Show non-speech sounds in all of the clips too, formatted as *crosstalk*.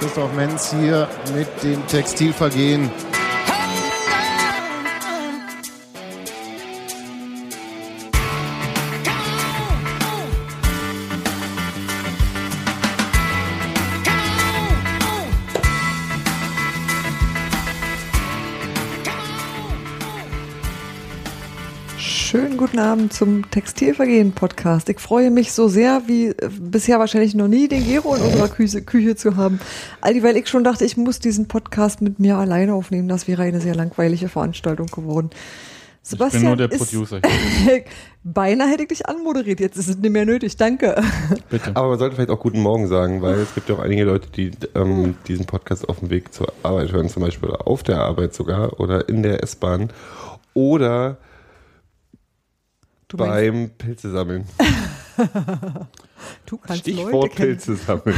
Christoph Menz hier mit dem Textilvergehen. Abend zum Textilvergehen Podcast. Ich freue mich so sehr wie äh, bisher wahrscheinlich noch nie, den Gero in unserer Küche, Küche zu haben. All die, weil ich schon dachte, ich muss diesen Podcast mit mir alleine aufnehmen. Das wäre eine sehr langweilige Veranstaltung geworden. Sebastian ich bin nur der Producer. *laughs* beinahe hätte ich dich anmoderiert. Jetzt ist es nicht mehr nötig. Danke. Bitte. Aber man sollte vielleicht auch guten Morgen sagen, weil es gibt ja auch einige Leute, die ähm, diesen Podcast auf dem Weg zur Arbeit hören, zum Beispiel auf der Arbeit sogar oder in der S-Bahn oder Du beim Pilze sammeln. *laughs* du kannst Stichwort Leute Pilze sammeln.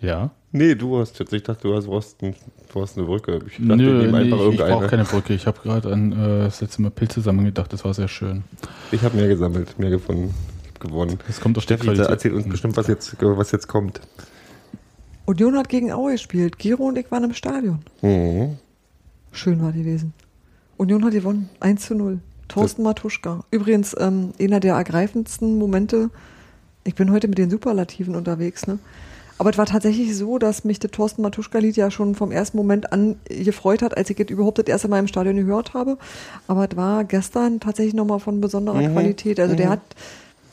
Ja. Nee, du hast jetzt. Ich dachte, du hast, brauchst, ein, du hast eine Brücke. Ich dachte, Nö, nee, einfach ich, ich brauche keine Brücke. Ich habe gerade an äh, das letzte Mal Pilze sammeln gedacht. Das war sehr schön. Ich habe mehr gesammelt, mehr gefunden, gewonnen. Das kommt doch Steffi erzählt uns bestimmt, was jetzt, was jetzt kommt. Union hat gegen Aue gespielt. Giro und ich waren im Stadion. Mhm. Schön war gewesen. Union hat gewonnen. 1 zu 0. Thorsten Matuschka. Übrigens, ähm, einer der ergreifendsten Momente. Ich bin heute mit den Superlativen unterwegs, ne? Aber es war tatsächlich so, dass mich das Thorsten Matuschka-Lied ja schon vom ersten Moment an gefreut hat, als ich es überhaupt das erste Mal im Stadion gehört habe. Aber es war gestern tatsächlich nochmal von besonderer mhm. Qualität. Also mhm. der hat,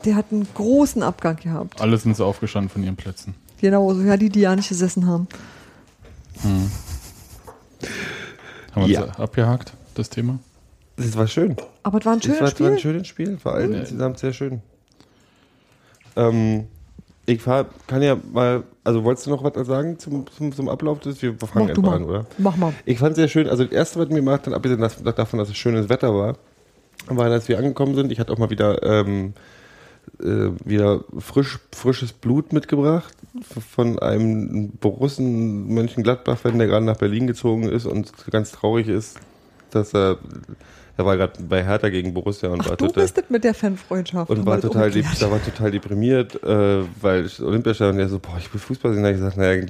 der hat einen großen Abgang gehabt. Alle sind so aufgestanden von ihren Plätzen. Genau, so ja, die, die ja nicht gesessen haben. Hm. Haben wir ja. das abgehakt, das Thema? Das war schön. Aber es war ein schönes war, Spiel. war ein schönes Spiel, vor allem insgesamt sehr schön. Ähm, ich fahr, kann ja mal, also wolltest du noch was sagen zum, zum, zum Ablauf des? Wir fangen einfach an, oder? Mach mal. Ich fand es sehr schön, also das erste, was mir gemacht hat, abgesehen davon, dass es schönes Wetter war, war, dass wir angekommen sind. Ich hatte auch mal wieder, ähm, äh, wieder frisch, frisches Blut mitgebracht von einem Borussen Mönchengladbach-Fan, der gerade nach Berlin gezogen ist und ganz traurig ist, dass er er war gerade bei Hertha gegen Borussia und Ach, war du total. bist mit der Fanfreundschaft. Und war total, da war total deprimiert, äh, weil Olympiastadion, der so, boah, ich will Fußball sehen. Da habe ich gesagt, naja,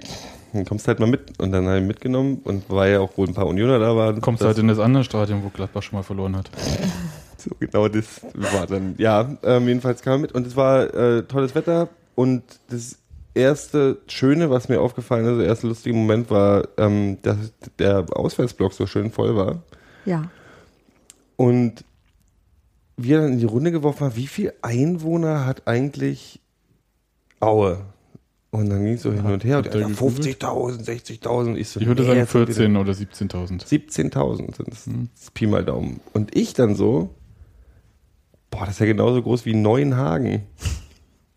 dann kommst halt mal mit. Und dann habe ich mitgenommen und war ja auch, wo ein paar Unioner da waren. Kommst halt in das andere Stadion, wo Gladbach schon mal verloren hat. *laughs* so genau das war dann, ja, ähm, jedenfalls kam er mit. Und es war äh, tolles Wetter und das erste Schöne, was mir aufgefallen ist, der erste lustige Moment war, ähm, dass der Auswärtsblock so schön voll war. Ja. Und wir dann in die Runde geworfen haben, wie viele Einwohner hat eigentlich Aue? Und dann ging es so hin und her. 50.000, 60.000. Ich, so, ich würde nee, sagen 14 oder 17.000. 17.000 sind es. Hm. Pi mal Daumen. Und ich dann so, boah, das ist ja genauso groß wie Neuenhagen.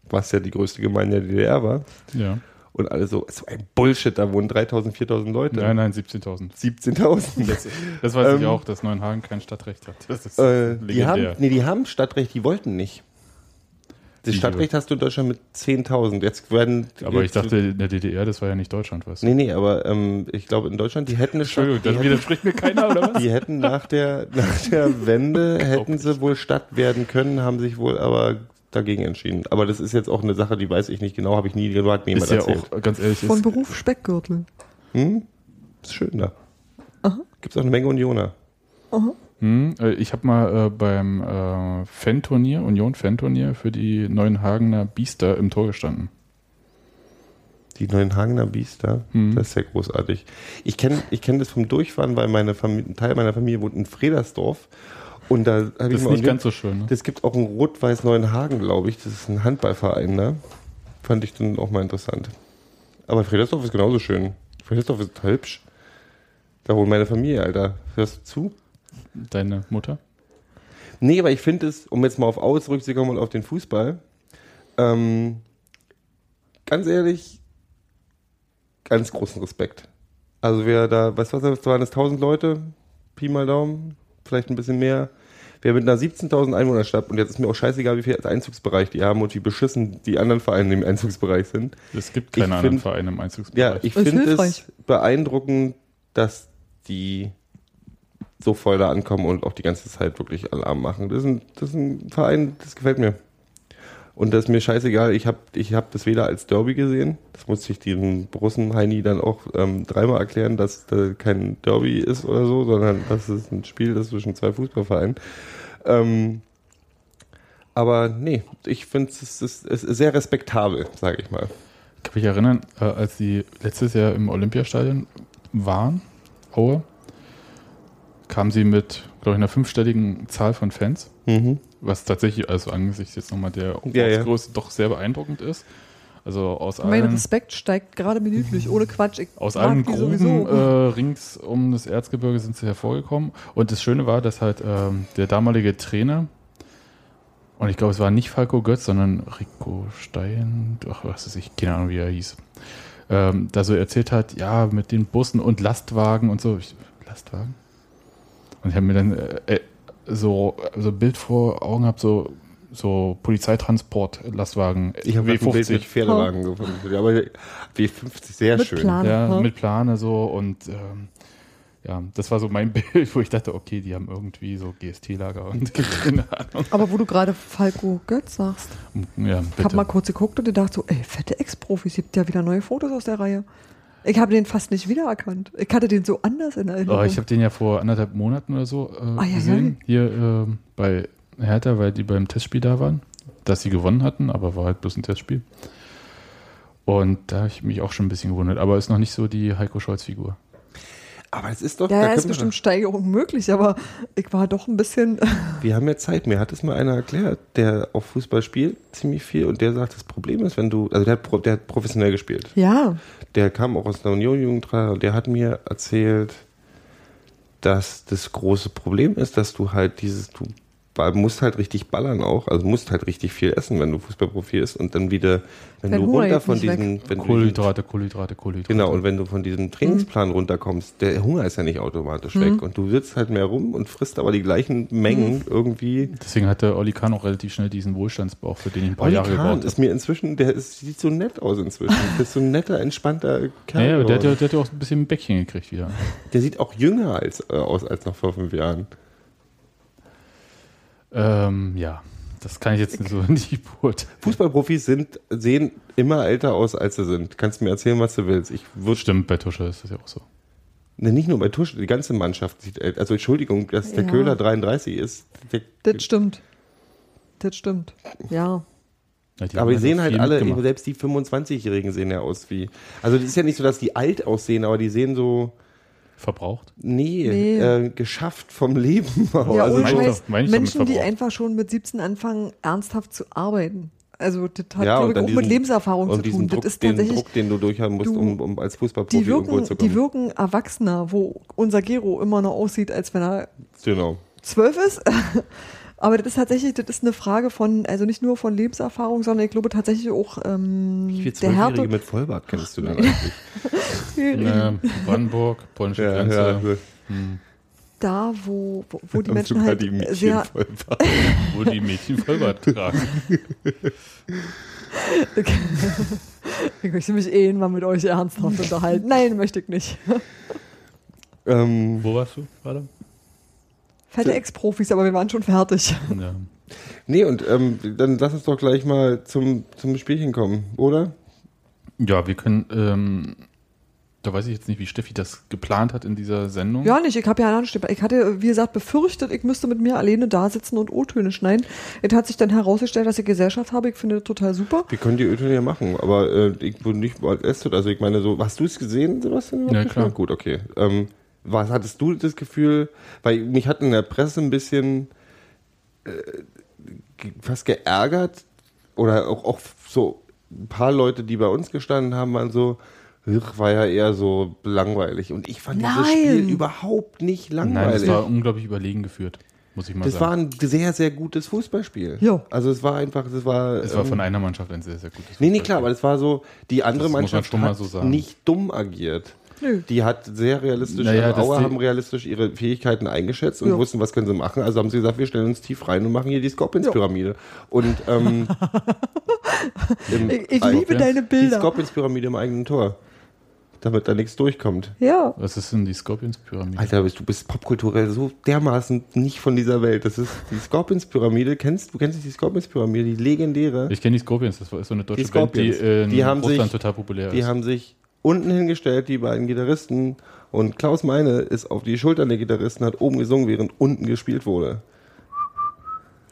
Was ja die größte Gemeinde der DDR war. Ja. Und alle so, so ein Bullshit, da wohnen 3000, 4000 Leute. Nein, nein, 17.000. 17.000. Das, das, weiß ähm, ich auch, dass Neuenhagen kein Stadtrecht hat. Das ist äh, die haben, nee, die haben Stadtrecht, die wollten nicht. Das Stadtrecht hast du in Deutschland mit 10.000. Jetzt werden. Aber ich dachte, in der DDR, das war ja nicht Deutschland, was? Nee, nee, aber ähm, ich glaube, in Deutschland, die hätten Stadt. Entschuldigung, da widerspricht mir keiner, oder was? *laughs* Die hätten nach der, nach der Wende, *laughs* hätten sie wohl Stadt werden können, haben sich wohl aber dagegen entschieden. Aber das ist jetzt auch eine Sache, die weiß ich nicht genau, habe ich nie gehört, mir jemand ja erzählt. Auch, ganz ehrlich, Von Beruf Speckgürtel. Hm? Ist schön da. Gibt es auch eine Menge Unioner. Aha. Hm, äh, ich habe mal äh, beim äh, Fan-Turnier, Union-Fan-Turnier für die Neuenhagener Biester im Tor gestanden. Die Neuenhagener Biester, hm. das ist ja großartig. Ich kenne ich kenn das vom Durchfahren, weil meine Familie, ein Teil meiner Familie wohnt in Fredersdorf und da habe ich das ist nicht ganz so schön. Ne? Das gibt auch einen Rot-Weiß Neuenhagen, glaube ich. Das ist ein Handballverein da. Fand ich dann auch mal interessant. Aber Fredersdorf ist genauso schön. Fredersdorf ist hübsch. Da wohnt meine Familie, Alter. Hörst du zu? Deine Mutter? Nee, aber ich finde es, um jetzt mal auf Aus zurückzukommen und auf den Fußball, ähm, ganz ehrlich, ganz großen Respekt. Also wer da, weißt du was, waren das 1000 Leute? Pi mal Daumen, vielleicht ein bisschen mehr wer mit einer 17.000 Einwohnerstadt, und jetzt ist mir auch scheißegal, wie viel Einzugsbereich die haben und wie beschissen die anderen Vereine im Einzugsbereich sind. Es gibt keine ich anderen Vereine im Einzugsbereich. Ja, ich finde es beeindruckend, dass die so voll da ankommen und auch die ganze Zeit wirklich Alarm machen. Das ist ein, das ist ein Verein, das gefällt mir. Und das ist mir scheißegal, ich habe ich hab das weder als Derby gesehen, das musste ich den Russen Heini dann auch ähm, dreimal erklären, dass da kein Derby ist oder so, sondern das ist ein Spiel das ist zwischen zwei Fußballvereinen. Ähm, aber nee, ich finde es ist, ist, sehr respektabel, sage ich mal. Ich kann mich erinnern, äh, als die letztes Jahr im Olympiastadion waren, Aue, kamen sie mit, glaube ich, einer fünfstelligen Zahl von Fans, Mhm. Was tatsächlich, also angesichts jetzt nochmal der Ja, ja. Größe doch sehr beeindruckend ist. Also aus Mein allen, Respekt steigt gerade minütlich, ohne Quatsch. Ich aus allen Gruben äh, rings um das Erzgebirge sind sie hervorgekommen. Und das Schöne war, dass halt ähm, der damalige Trainer, und ich glaube, es war nicht Falco Götz, sondern Rico Stein, ach, was weiß ich, keine Ahnung, wie er hieß, ähm, da so erzählt hat, ja, mit den Bussen und Lastwagen und so. Ich, Lastwagen? Und ich habe mir dann äh, äh, so, so ein Bild vor Augen gehabt, so, so Polizeitransport, Lastwagen, Ich habe ein Bild mit W50. Pferdewagen gefunden. Aber W50 sehr Mit schön. Plan. Ja, Aha. mit Plane so und ähm, ja, das war so mein *laughs* Bild, wo ich dachte, okay, die haben irgendwie so GST-Lager und *laughs* keine Ahnung. Aber wo du gerade Falco Götz sagst, Ja, ich habe mal kurz geguckt und dachte so, ey, fette Ex-Profis, gibt ja wieder neue Fotos aus der Reihe. Ich habe den fast nicht wiedererkannt. Ich hatte den so anders in Erinnerung. Oh, ich habe den ja vor anderthalb Monaten oder so äh, Ah, ja, gesehen, hier ähm, bei Hertha, weil die beim Testspiel da waren, dass sie gewonnen hatten, aber war halt bloß ein Testspiel. Und da habe ich mich auch schon ein bisschen gewundert, aber ist noch nicht so die Heiko Scholz-Figur. Aber es ist doch. ja, da ja, ist bestimmt Steigerung möglich, aber ich war doch ein bisschen. *laughs* Wir haben ja Zeit. Mir hat es mal einer erklärt, der auf Fußball spielt, ziemlich viel. Und der sagt, das Problem ist, wenn du, also der hat, der hat professionell gespielt. ja, Der kam auch aus der Union-Jugend und der hat mir erzählt, dass das große Problem ist, dass du halt dieses, du musst halt richtig ballern auch, also musst halt richtig viel essen, wenn du Fußballprofi bist und dann wieder, wenn Dein du Hunger runter von diesen, wenn Kohlenhydrate, Kohlenhydrate, Kohlenhydrate. genau, und wenn du von diesem Trainingsplan runterkommst, der Hunger ist ja nicht automatisch weg und du sitzt halt mehr rum und frisst aber die gleichen Mengen irgendwie. Deswegen hatte Olli Kahn auch relativ schnell diesen Wohlstandsbauch, für den ich ein paar Olli Jahre Kahn gebraucht ist mir inzwischen, der ist, sieht so nett aus inzwischen. Der *laughs* ist so ein netter, entspannter Kerl. Ja, ja, der, hat ja- geworden. der hat ja auch ein bisschen ein Bäckchen gekriegt wieder. der sieht auch jünger als, äh, aus als noch vor fünf Jahren. Ähm, ja, das kann ich jetzt so *laughs* nicht beurteilen. Fußballprofis sind, sehen immer älter aus, als sie sind. Kannst mir erzählen, was du willst. Ich würde Stimmt, bei Tusche ist das ja auch so. ne, nicht nur bei Tusch, die ganze Mannschaft sieht älter. Also Entschuldigung, dass der Ja. Köhler 33 ist. Der, das stimmt. Das stimmt. Ja. Ja, die aber die sehen halt viel alle, mitgemacht. selbst die 25-Jährigen sehen ja aus wie. Also das ist ja nicht so, dass die alt aussehen, aber die sehen so, verbraucht. nee, Nee. Äh, geschafft vom Leben. aus. *laughs* Ja, also Scheiß. Menschen, die einfach schon mit 17 anfangen, ernsthaft zu arbeiten. Also das hat, Ja, glaube ich, auch diesen- mit Lebenserfahrung zu tun. Druck, das ist den tatsächlich, Druck, den du durchhaben musst, du- um, um als Fußballprofi die irgendwo wirken, zu die kommen. wirken erwachsener, wo unser Gero immer noch aussieht, als wenn er genau. zwölf ist. *laughs* Aber das ist tatsächlich, das ist eine Frage von, also nicht nur von Lebenserfahrung, sondern ich glaube tatsächlich auch ähm, Wie viele der Härte. mit Vollbart kennst du denn *laughs* eigentlich? Ne, Brandenburg, polnische Grenze, gut. Da, wo, wo, wo die Menschen halt die Mädchen sehr, Vollbart. *laughs* wo die Mädchen Vollbart tragen. *laughs* ich möchte mich eh mal mit euch ernsthaft unterhalten. Nein, möchte ich nicht. ähm, Wo warst du gerade? Fette Ex-Profis, aber wir waren schon fertig. Ja. nee, und ähm, dann lass uns doch gleich mal zum, zum Spielchen kommen, oder? ja, wir können, ähm, da weiß ich jetzt nicht, wie Steffi das geplant hat in dieser Sendung. Ja, nicht. Ich habe ja einen Ich hatte, wie gesagt, befürchtet, ich müsste mit mir alleine da sitzen und O-Töne schneiden. Es hat sich dann herausgestellt, dass ich Gesellschaft habe. Ich finde das total super. Wir können die Ötöne ja machen, aber äh, ich würde nicht als erstes, also ich meine so, hast du es gesehen, Sebastian? Ja, klar. Gut, okay. Ähm, was hattest du das Gefühl, weil mich hat in der Presse ein bisschen äh, fast geärgert oder auch, auch so ein paar Leute, die bei uns gestanden haben, waren so, "Ugh, war ja eher so langweilig. Und ich fand dieses Nein. Spiel überhaupt nicht Nein, langweilig. das war unglaublich überlegen geführt, muss ich mal Das war sagen. ein sehr, sehr gutes Fußballspiel. Ja. Also es war einfach, das war. Es war ähm, von einer Mannschaft ein sehr, sehr gutes Nee, nee, Fußballspiel. klar, aber das war so, die andere Das man Mannschaft mal hat so sagen. nicht dumm agiert. Nö. Die hat sehr realistisch, Naja, also Auer die- haben realistisch ihre Fähigkeiten eingeschätzt und Ja. wussten, was können sie machen. Also haben sie gesagt, wir stellen uns tief rein und machen hier die Scorpions-Pyramide. Und ähm, *laughs* Ich, ich liebe deine die Bilder. Scorpions-Pyramide im eigenen Tor. damit da nichts durchkommt. Ja. Was ist denn die Scorpions-Pyramide? Alter, du bist popkulturell so dermaßen nicht von dieser Welt. Das ist die Scorpions-Pyramide. Kennst du kennst die Scorpions-Pyramide, die legendäre? Ich kenne die Scorpions, das ist so eine deutsche Die Band, die Scorpions. in Die haben Russland sich- total populär Die ist. haben sich unten hingestellt, die beiden Gitarristen. Und Klaus Meine ist auf die Schultern der Gitarristen, hat oben gesungen, während unten gespielt wurde.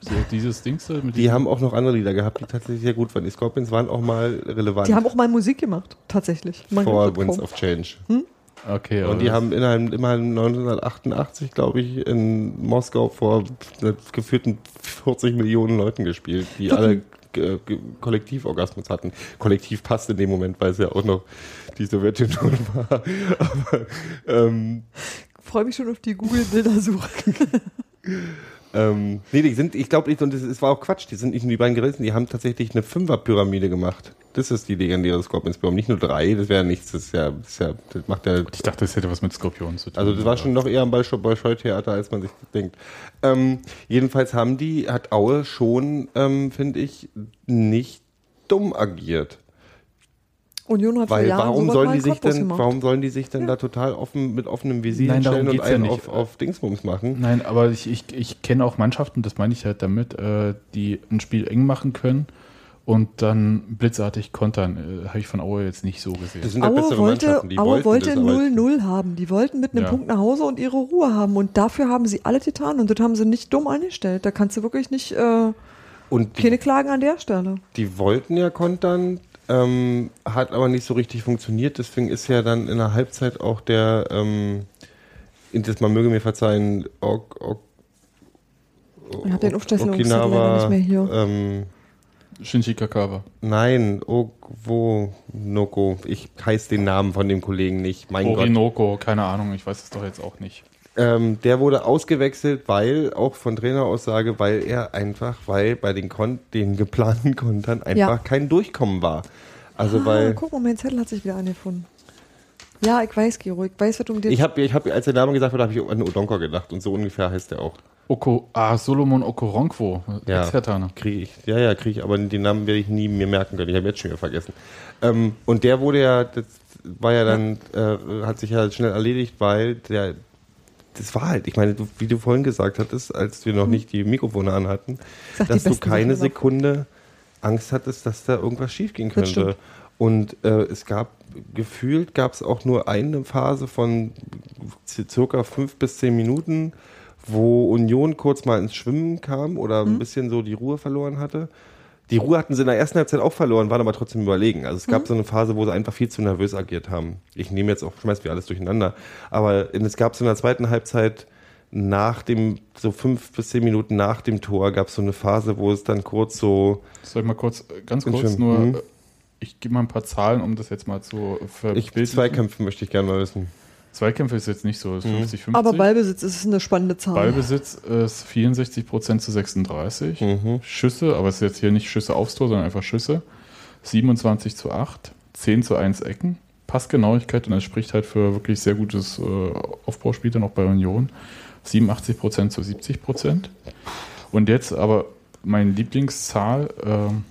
So, dieses Dings da mit Die haben auch noch andere Lieder gehabt, die tatsächlich sehr gut waren. Die Scorpions waren auch mal relevant Die haben auch mal Musik gemacht, tatsächlich. Man vor Winds of Change. Okay, aber Und die haben innerhalb, immerhin 1988, glaube ich, in Moskau vor äh, geführten 40 Millionen Leuten gespielt, die alle äh, Kollektivorgasmus hatten. Kollektiv passt in dem Moment, weil es ja auch noch die Sowjetunion *laughs* war. Aber ähm, Freue mich schon auf die Google-Bildersuche. *laughs* ähm, nee, die sind, ich glaube nicht, und es war auch Quatsch, die sind nicht nur die beiden gerissen, die haben tatsächlich eine Fünfer-Pyramide gemacht. Das ist die legendäre Scorpions-Pyramide. Nicht nur drei, das wäre nichts, das ist ja, das, ist ja, das macht ja ich dachte, das hätte was mit Skorpionen zu tun. Also das war schon noch eher ein Bolsch- Bolschoi-Theater, als man sich denkt. Ähm, jedenfalls haben die, hat Aue schon, ähm, finde ich, nicht dumm agiert. Union hat Weil warum sollen die sich denn, gemacht. warum sollen die sich denn da total offen mit offenem Visier Nein, hinstellen und ja einen nicht. auf, auf Dingsbums machen? Nein, aber ich, ich, ich kenne auch Mannschaften, das meine ich halt damit, äh, die ein Spiel eng machen können und dann blitzartig kontern. Äh, Habe ich von Aue jetzt nicht so gesehen. Das sind Aue bessere wollte, Mannschaften, die Aue wollten wollte das, aber- 0-0 haben. Die wollten mit einem Ja. Punkt nach Hause und ihre Ruhe haben. Und dafür haben sie alle getan. Und das haben sie nicht dumm angestellt. Da kannst du wirklich nicht, äh, Und die, keine Klagen an der Stelle. die wollten ja kontern, ähm, hat aber nicht so richtig funktioniert. Deswegen ist ja dann in der Halbzeit auch der, ähm, das man möge mir verzeihen, ok, ok, Ich hab den Aufstellungszettel nicht mehr hier. Ähm, Shinji Kakawa. nein, Ogwo Noko. Ich heiße den Namen von dem Kollegen nicht. Mein Gott. Orinoco, keine Ahnung, ich weiß es doch jetzt auch nicht. Ähm, der wurde ausgewechselt, weil, auch von Traineraussage, weil er einfach, weil bei den, Kon den geplanten Kontern einfach Ja. kein Durchkommen war. Also ah, weil guck mal, mein Zettel hat sich wieder angefunden. Ja, ich weiß, Gero, ich weiß, was du um dir... ich habe, ich hab, als der Name gesagt wurde, habe ich an Odonko gedacht und so ungefähr heißt er auch. Oko, ah, Solomon Okoronkwo, Ja. Ex-Katana. Kriege ich, ja, ja, kriege ich, aber den Namen werde ich nie mir merken können. Ich habe jetzt schon wieder vergessen. Ähm, und der wurde ja, das war ja dann, äh, hat sich ja schnell erledigt, weil der, das war halt, ich meine, du, wie du vorhin gesagt hattest, als wir noch nicht die Mikrofone anhatten, Sag dass du keine Sekunde Angst hattest, dass da irgendwas schiefgehen könnte. Und äh, es gab, gefühlt gab es auch nur eine Phase von ci- circa fünf bis zehn Minuten, wo Union kurz mal ins Schwimmen kam oder Mhm. ein bisschen so die Ruhe verloren hatte. Die Ruhe hatten sie in der ersten Halbzeit auch verloren, waren aber trotzdem überlegen. Also es gab Mhm. so eine Phase, wo sie einfach viel zu nervös agiert haben. Ich nehme jetzt auch, schmeiß mir alles durcheinander. Aber es gab so in der zweiten Halbzeit nach dem, so fünf bis zehn Minuten nach dem Tor, gab es so eine Phase, wo es dann kurz so, Soll ich mal kurz, äh, ganz kurz nur, mhm. äh, ich gebe mal ein paar Zahlen, um das jetzt mal zu ich, verbildlichen. Zweikämpfen möchte ich gerne mal wissen. Zweikämpfe ist jetzt nicht so, Mhm. ist 50-50. aber Ballbesitz ist eine spannende Zahl. Ballbesitz ist 64% zu 36. Mhm. Schüsse, aber es ist jetzt hier nicht Schüsse aufs Tor, sondern einfach Schüsse. 27 zu 8, 10 zu 1 Ecken. Passgenauigkeit und das spricht halt für wirklich sehr gutes äh, Aufbauspiel dann auch bei Union. 87% zu 70%. Und jetzt aber meine Lieblingszahl, ähm,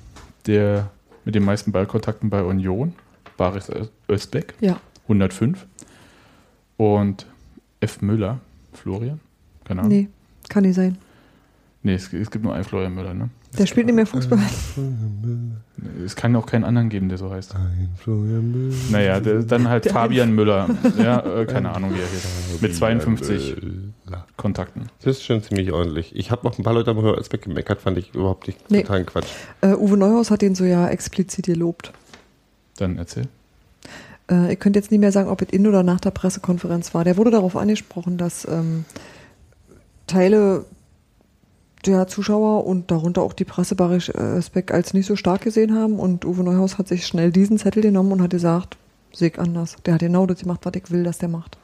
der mit den meisten Ballkontakten bei Union, Baris Özbek, ja. 105. Und F. Müller, Florian, keine Ahnung. Nee, kann nicht sein. Nee, es, es gibt nur einen Florian Müller, ne? Der spielt nicht mehr Fußball. Es kann auch keinen anderen geben, der so heißt. Ein Florian Müller. Naja, der, dann halt Der Fabian Müller. Ja, äh, keine Ahnung, wie er heißt. Mit 52 Müller. Kontakten. Das ist schon ziemlich ordentlich. Ich habe noch ein paar Leute am Höralsbeck gemeckert, fand ich überhaupt nicht Nee. totalen Quatsch. Äh, Uwe Neuhaus hat den so ja explizit gelobt. Dann erzähl. Äh, ich könnte jetzt nicht mehr sagen, ob es in oder nach der Pressekonferenz war. Der wurde darauf angesprochen, dass ähm, Teile der Zuschauer und darunter auch die Presse Barisch äh, Speck als nicht so stark gesehen haben. Und Uwe Neuhaus hat sich schnell diesen Zettel genommen und hat gesagt, sehe ich anders. Der hat genau das gemacht, was ich will, dass der macht.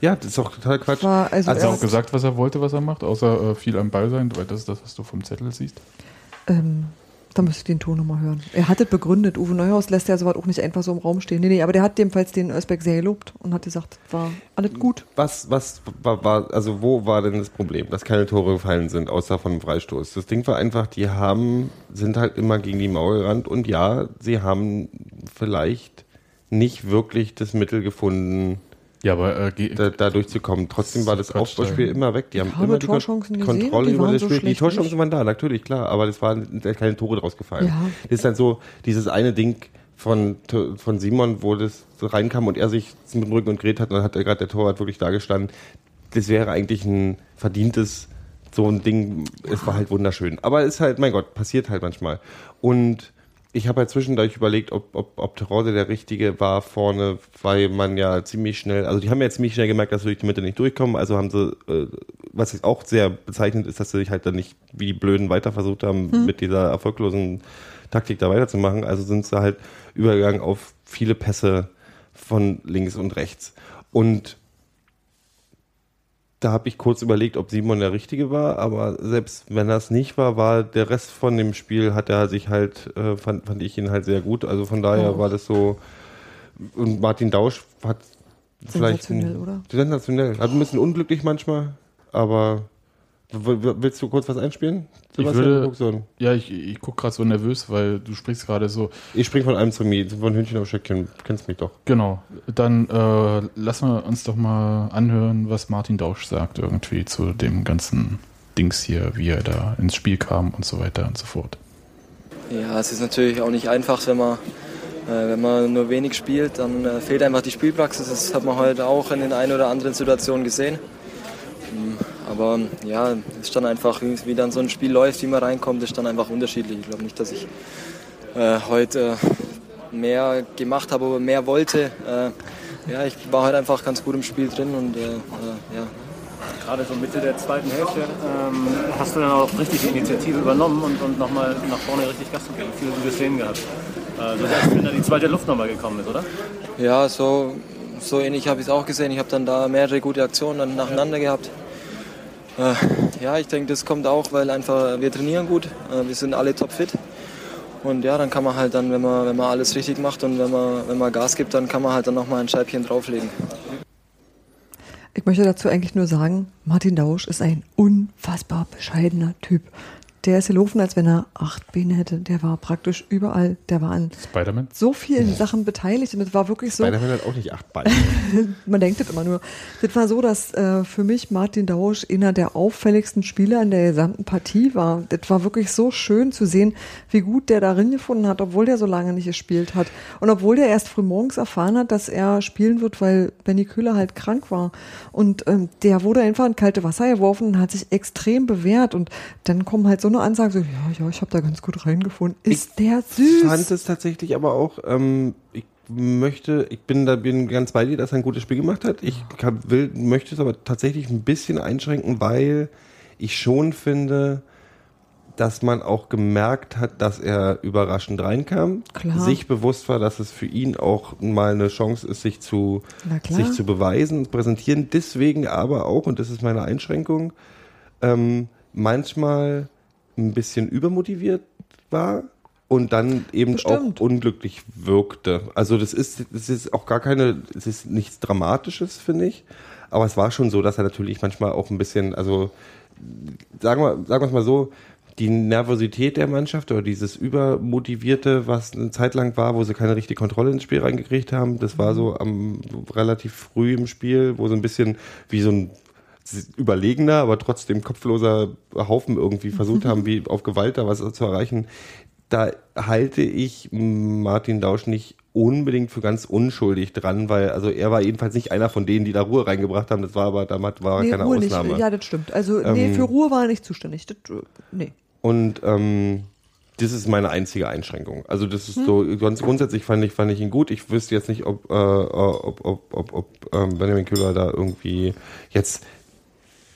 Ja, das ist auch total Quatsch. War, also Hat er auch gesagt, was er wollte, was er macht, außer äh, viel am Ball sein, weil das ist das, was du vom Zettel siehst. ähm, da müsste ich den Ton nochmal hören. Er hat es begründet. Uwe Neuhaus lässt ja sowas auch nicht einfach so im Raum stehen. Nee, nee, aber der hat jedenfalls den Özbeck sehr gelobt und hat gesagt, war alles gut. Was, was war, war, also wo war denn das Problem, dass keine Tore gefallen sind, außer von Freistoß? Das Ding war einfach, die haben, sind halt immer gegen die Mauer gerannt und ja, sie haben vielleicht nicht wirklich das Mittel gefunden, Ja, aber äh, ge- da, da durchzukommen. Trotzdem war das Aufbauspiel immer weg. Die haben immer die Torchancen gesehen, Kontrolle die über waren das so Spiel. Die Torchancen waren da, natürlich, klar, aber es waren keine Tore draus gefallen. Ja. Das ist dann so dieses eine Ding von, von Simon, wo das so reinkam und er sich mit dem Rücken und gerät hat und dann hat er gerade der Torwart wirklich da gestanden. Das wäre eigentlich ein verdientes so ein Ding. Es war halt wunderschön. Aber es ist halt, mein Gott, passiert halt manchmal. Und ich habe halt zwischendurch überlegt, ob, ob, ob Terode der Richtige war vorne, weil man ja ziemlich schnell, also die haben ja ziemlich schnell gemerkt, dass sie durch die Mitte nicht durchkommen, also haben sie, äh, was jetzt auch sehr bezeichnend ist, dass sie sich halt dann nicht wie die Blöden weiter versucht haben, mit dieser erfolglosen Taktik da weiterzumachen, also sind sie halt übergegangen auf viele Pässe von links und rechts. Und da habe ich kurz überlegt, ob Simon der Richtige war, aber selbst wenn das nicht war, war der Rest von dem Spiel, hat er sich halt, äh, fand, fand ich ihn halt sehr gut. Also von daher Oh. war das so. Und Martin Dausch hat vielleicht. Sensationell, ein- oder? Sensationell. Hat ein bisschen unglücklich manchmal, aber. Willst du kurz was einspielen? Sebastian, würde- guckst so. ja, ich, ich gucke gerade so nervös, weil du sprichst gerade so. Ich spring von einem zu mir, von Hühnchen auf Stöckchen. Du kennst mich doch. Genau. Dann äh, lassen wir uns doch mal anhören, was Martin Dausch sagt irgendwie zu dem ganzen Dings hier, wie er da ins Spiel kam und so weiter und so fort. Ja, es ist natürlich auch nicht einfach, wenn man, äh, wenn man nur wenig spielt, dann äh, fehlt einfach die Spielpraxis. Das hat man heute auch in den ein oder anderen Situationen gesehen. Ähm, Aber ja, es ist dann einfach, wie, dann so ein Spiel läuft, wie man reinkommt, ist dann einfach unterschiedlich. Ich glaube nicht, dass ich äh, heute äh, mehr gemacht habe, aber mehr wollte. Äh, ja, ich war heute einfach ganz gut im Spiel drin und äh, äh, ja, Gerade so Mitte der zweiten Hälfte ähm, hast du dann auch richtig die Initiative übernommen und, und nochmal nach vorne richtig Gas gegeben. Viele gute Szenen gehabt. Äh, so als wenn da die zweite Luft nochmal gekommen ist, oder? Ja, so, so ähnlich habe ich es auch gesehen. Ich habe dann da mehrere gute Aktionen dann nacheinander gehabt. Äh, ja, ich denke, das kommt auch, weil einfach wir trainieren gut, äh, wir sind alle topfit. Und ja, dann kann man halt dann, wenn man, wenn man alles richtig macht und wenn man, wenn man Gas gibt, dann kann man halt dann nochmal ein Scheibchen drauflegen. Ich möchte dazu eigentlich nur sagen, Martin Dausch ist ein unfassbar bescheidener Typ. Der ist gelaufen, als wenn er acht Beine hätte. Der war praktisch überall. Der war an Spider-Man? so vielen Sachen beteiligt und es war wirklich so. Spider-Man hat auch nicht acht Beine. *laughs* Man denkt das immer nur. Das war so, dass äh, für mich Martin Dausch einer der auffälligsten Spieler in der gesamten Partie war. Das war wirklich so schön zu sehen, wie gut der darin gefunden hat, obwohl der so lange nicht gespielt hat. Und obwohl der erst früh morgens erfahren hat, dass er spielen wird, weil Benny Köhler halt krank war. Und ähm, der wurde einfach in kalte Wasser geworfen und hat sich extrem bewährt. Und dann kommen halt so eine Ansage, so, ja, ja, ich habe da ganz gut reingefunden. Ist der süß? Ich fand es tatsächlich aber auch, ähm, ich möchte, ich bin da bin ganz bei dir, dass er ein gutes Spiel gemacht hat. Ich kann, will, möchte es aber tatsächlich ein bisschen einschränken, weil ich schon finde, dass man auch gemerkt hat, dass er überraschend reinkam, Klar. sich bewusst war, dass es für ihn auch mal eine Chance ist, sich zu, sich zu beweisen und präsentieren. Deswegen aber auch, und das ist meine Einschränkung, ähm, manchmal ein bisschen übermotiviert war und dann eben Bestimmt. auch unglücklich wirkte. Also das ist, das ist auch gar keine, es ist nichts Dramatisches, finde ich. Aber es war schon so, dass er natürlich manchmal auch ein bisschen, also sagen wir, sagen wir es mal so, die Nervosität der Mannschaft oder dieses Übermotivierte, was eine Zeit lang war, wo sie keine richtige Kontrolle ins Spiel reingekriegt haben, das war so am relativ früh im Spiel, wo so ein bisschen wie so ein überlegener, aber trotzdem kopfloser Haufen irgendwie versucht haben, wie auf Gewalt da was zu erreichen. Da halte ich Martin Dausch nicht unbedingt für ganz unschuldig dran, weil also er war jedenfalls nicht einer von denen, die da Ruhe reingebracht haben. Das war aber damals war Nee, keine Ruhe Ausnahme. nicht. Ja, das stimmt. Also, nee, Ähm, für Ruhe war er nicht zuständig. Das, äh, nee. Und ähm, das ist meine einzige Einschränkung. Also das ist so, ganz grundsätzlich fand ich, fand ich ihn gut. Ich wüsste jetzt nicht, ob, äh, ob, ob, ob, ob ähm, Benjamin Köhler da irgendwie jetzt,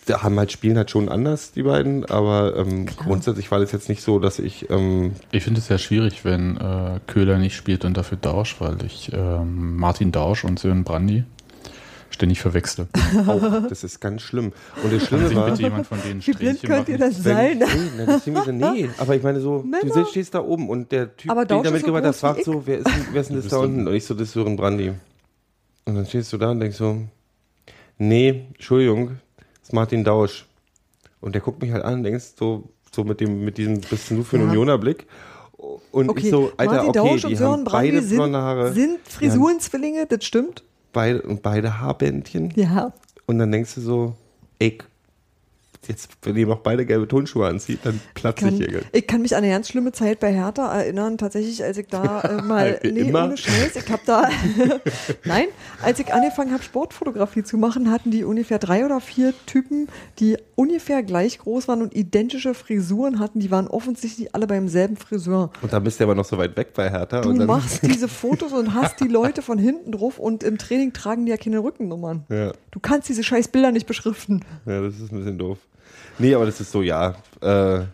da haben halt Spielen halt schon anders, die beiden, aber ähm, grundsätzlich war das jetzt nicht so, dass ich, ähm, Ich finde es sehr schwierig, wenn äh, Köhler nicht spielt und dafür Dausch, weil ich ähm, Martin Dausch und Sören Brandy ständig verwechsle. *laughs* auch, das ist ganz schlimm. Und das Schlimme war, bitte jemand von denen Wie blind könnt ihr das Wenn, sein? nee, na, deswegen so, nee, aber ich meine so, du Männer. sitzt- stehst da oben und der Typ, Aber den Dausch da ist so mitgebracht hat, fragt so, wer ist, denn- wer ist denn das da unten? Und ich so, das ist Sören Brandy. Und dann stehst du da und denkst so, nee, Entschuldigung, das ist Martin Dausch. Und der guckt mich halt an und denkst so, so mit dem, mit diesem, bist du für ein Ja. Unioner Blick? Und Okay, ich so, Alter, Martin okay, Dausch die haben beide sind, blonde Haare, sind Frisurenzwillinge, das stimmt. beide, und beide Haarbändchen. Ja. Und dann denkst du so, ey, jetzt, wenn ihr noch beide gelbe Tonschuhe anzieht, dann platze ich hier. ich kann mich an eine ganz schlimme Zeit bei Hertha erinnern, tatsächlich, als ich da *laughs* äh, mal, Wie nee, immer. ohne Scheiß, ich habe da, *laughs* nein, als ich angefangen habe, Sportfotografie zu machen, hatten die ungefähr drei oder vier Typen, die ungefähr gleich groß waren und identische Frisuren hatten, die waren offensichtlich alle beim selben Friseur. Und dann bist du aber noch so weit weg bei Hertha. Du machst *laughs* diese Fotos und hast die Leute von hinten drauf und im Training tragen die ja keine Rückennummern. Ja, Du kannst diese scheiß Bilder nicht beschriften. ja, das ist ein bisschen doof. Nee, aber das ist so, ja. Äh,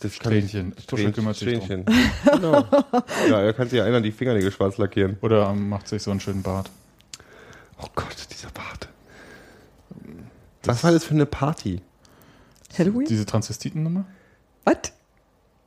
das Strähnchen. Tusche kümmert sich. Strähnchen. Genau. Ja, er kann sich ja einer die Fingernägel schwarz lackieren. Oder ähm, macht sich so einen schönen Bart. Oh Gott, dieser Bart. Was war das für eine Party? Halloween? Diese Transvestitennummer? Was?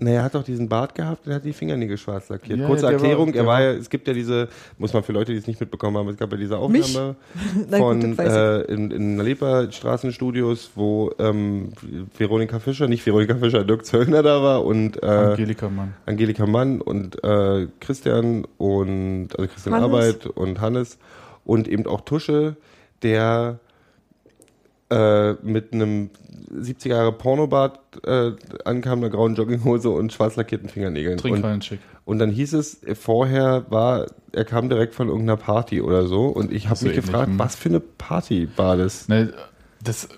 Naja, er hat doch diesen Bart gehabt und er hat die Fingernägel schwarz lackiert. Ja, Kurze war- Erklärung, der er war war- ja, es gibt ja diese, muss man für Leute, die es nicht mitbekommen haben, es gab ja diese? Aufnahme *laughs* Nein, von gut, äh, in, in Nalepa Straßenstudios, wo ähm, Veronika Fischer, nicht Veronika Fischer, Dirk Zöllner da war und äh, Angelika Mann. Angelika Mann und äh, Christian und also Christian Hannes. Arbeit und Hannes und eben auch Tusche, der äh, mit einem 70er Jahre Pornobart äh, ankam, einer grauen Jogginghose und schwarz lackierten Fingernägeln. Und, Trinkweinschick. und dann hieß es, äh, vorher war, er kam direkt von irgendeiner Party oder so und ich habe mich ähnlich, gefragt, hm. was für eine Party war das? Ne, das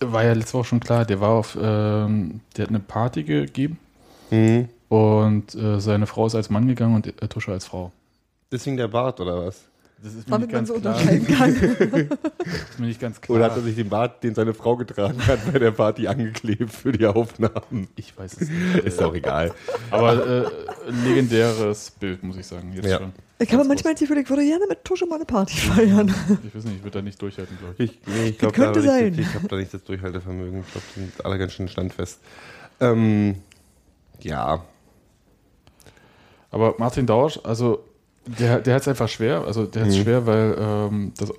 war ja letzte Woche schon klar. Der war auf, ähm, der hat eine Party gegeben Hm. und äh, seine Frau ist als Mann gegangen und äh, Tusche als Frau. Deswegen der Bart oder was? Das ist mir Damit nicht man ganz so klar. kann. *laughs* Das ist mir nicht ganz klar. Oder hat er sich den Bart, den seine Frau getragen hat, bei der Party angeklebt für die Aufnahmen? ich weiß es nicht. Ist auch egal. Aber äh, ein legendäres Bild, muss ich sagen. Jetzt Ja. schon. Ich habe manchmal das Gefühl, ich würde gerne mit Tusche mal eine Party feiern. Ich weiß nicht, ich würde da nicht durchhalten, glaube ich. Ich, nee, ich glaube, könnte da habe ich, sein. ich hab da nicht das Durchhaltevermögen. Ich glaube, die sind alle ganz schön standfest. Ähm, ja, Aber Martin Dausch, also der, der hat es einfach schwer. Also der hat es Mhm. schwer, weil ähm, das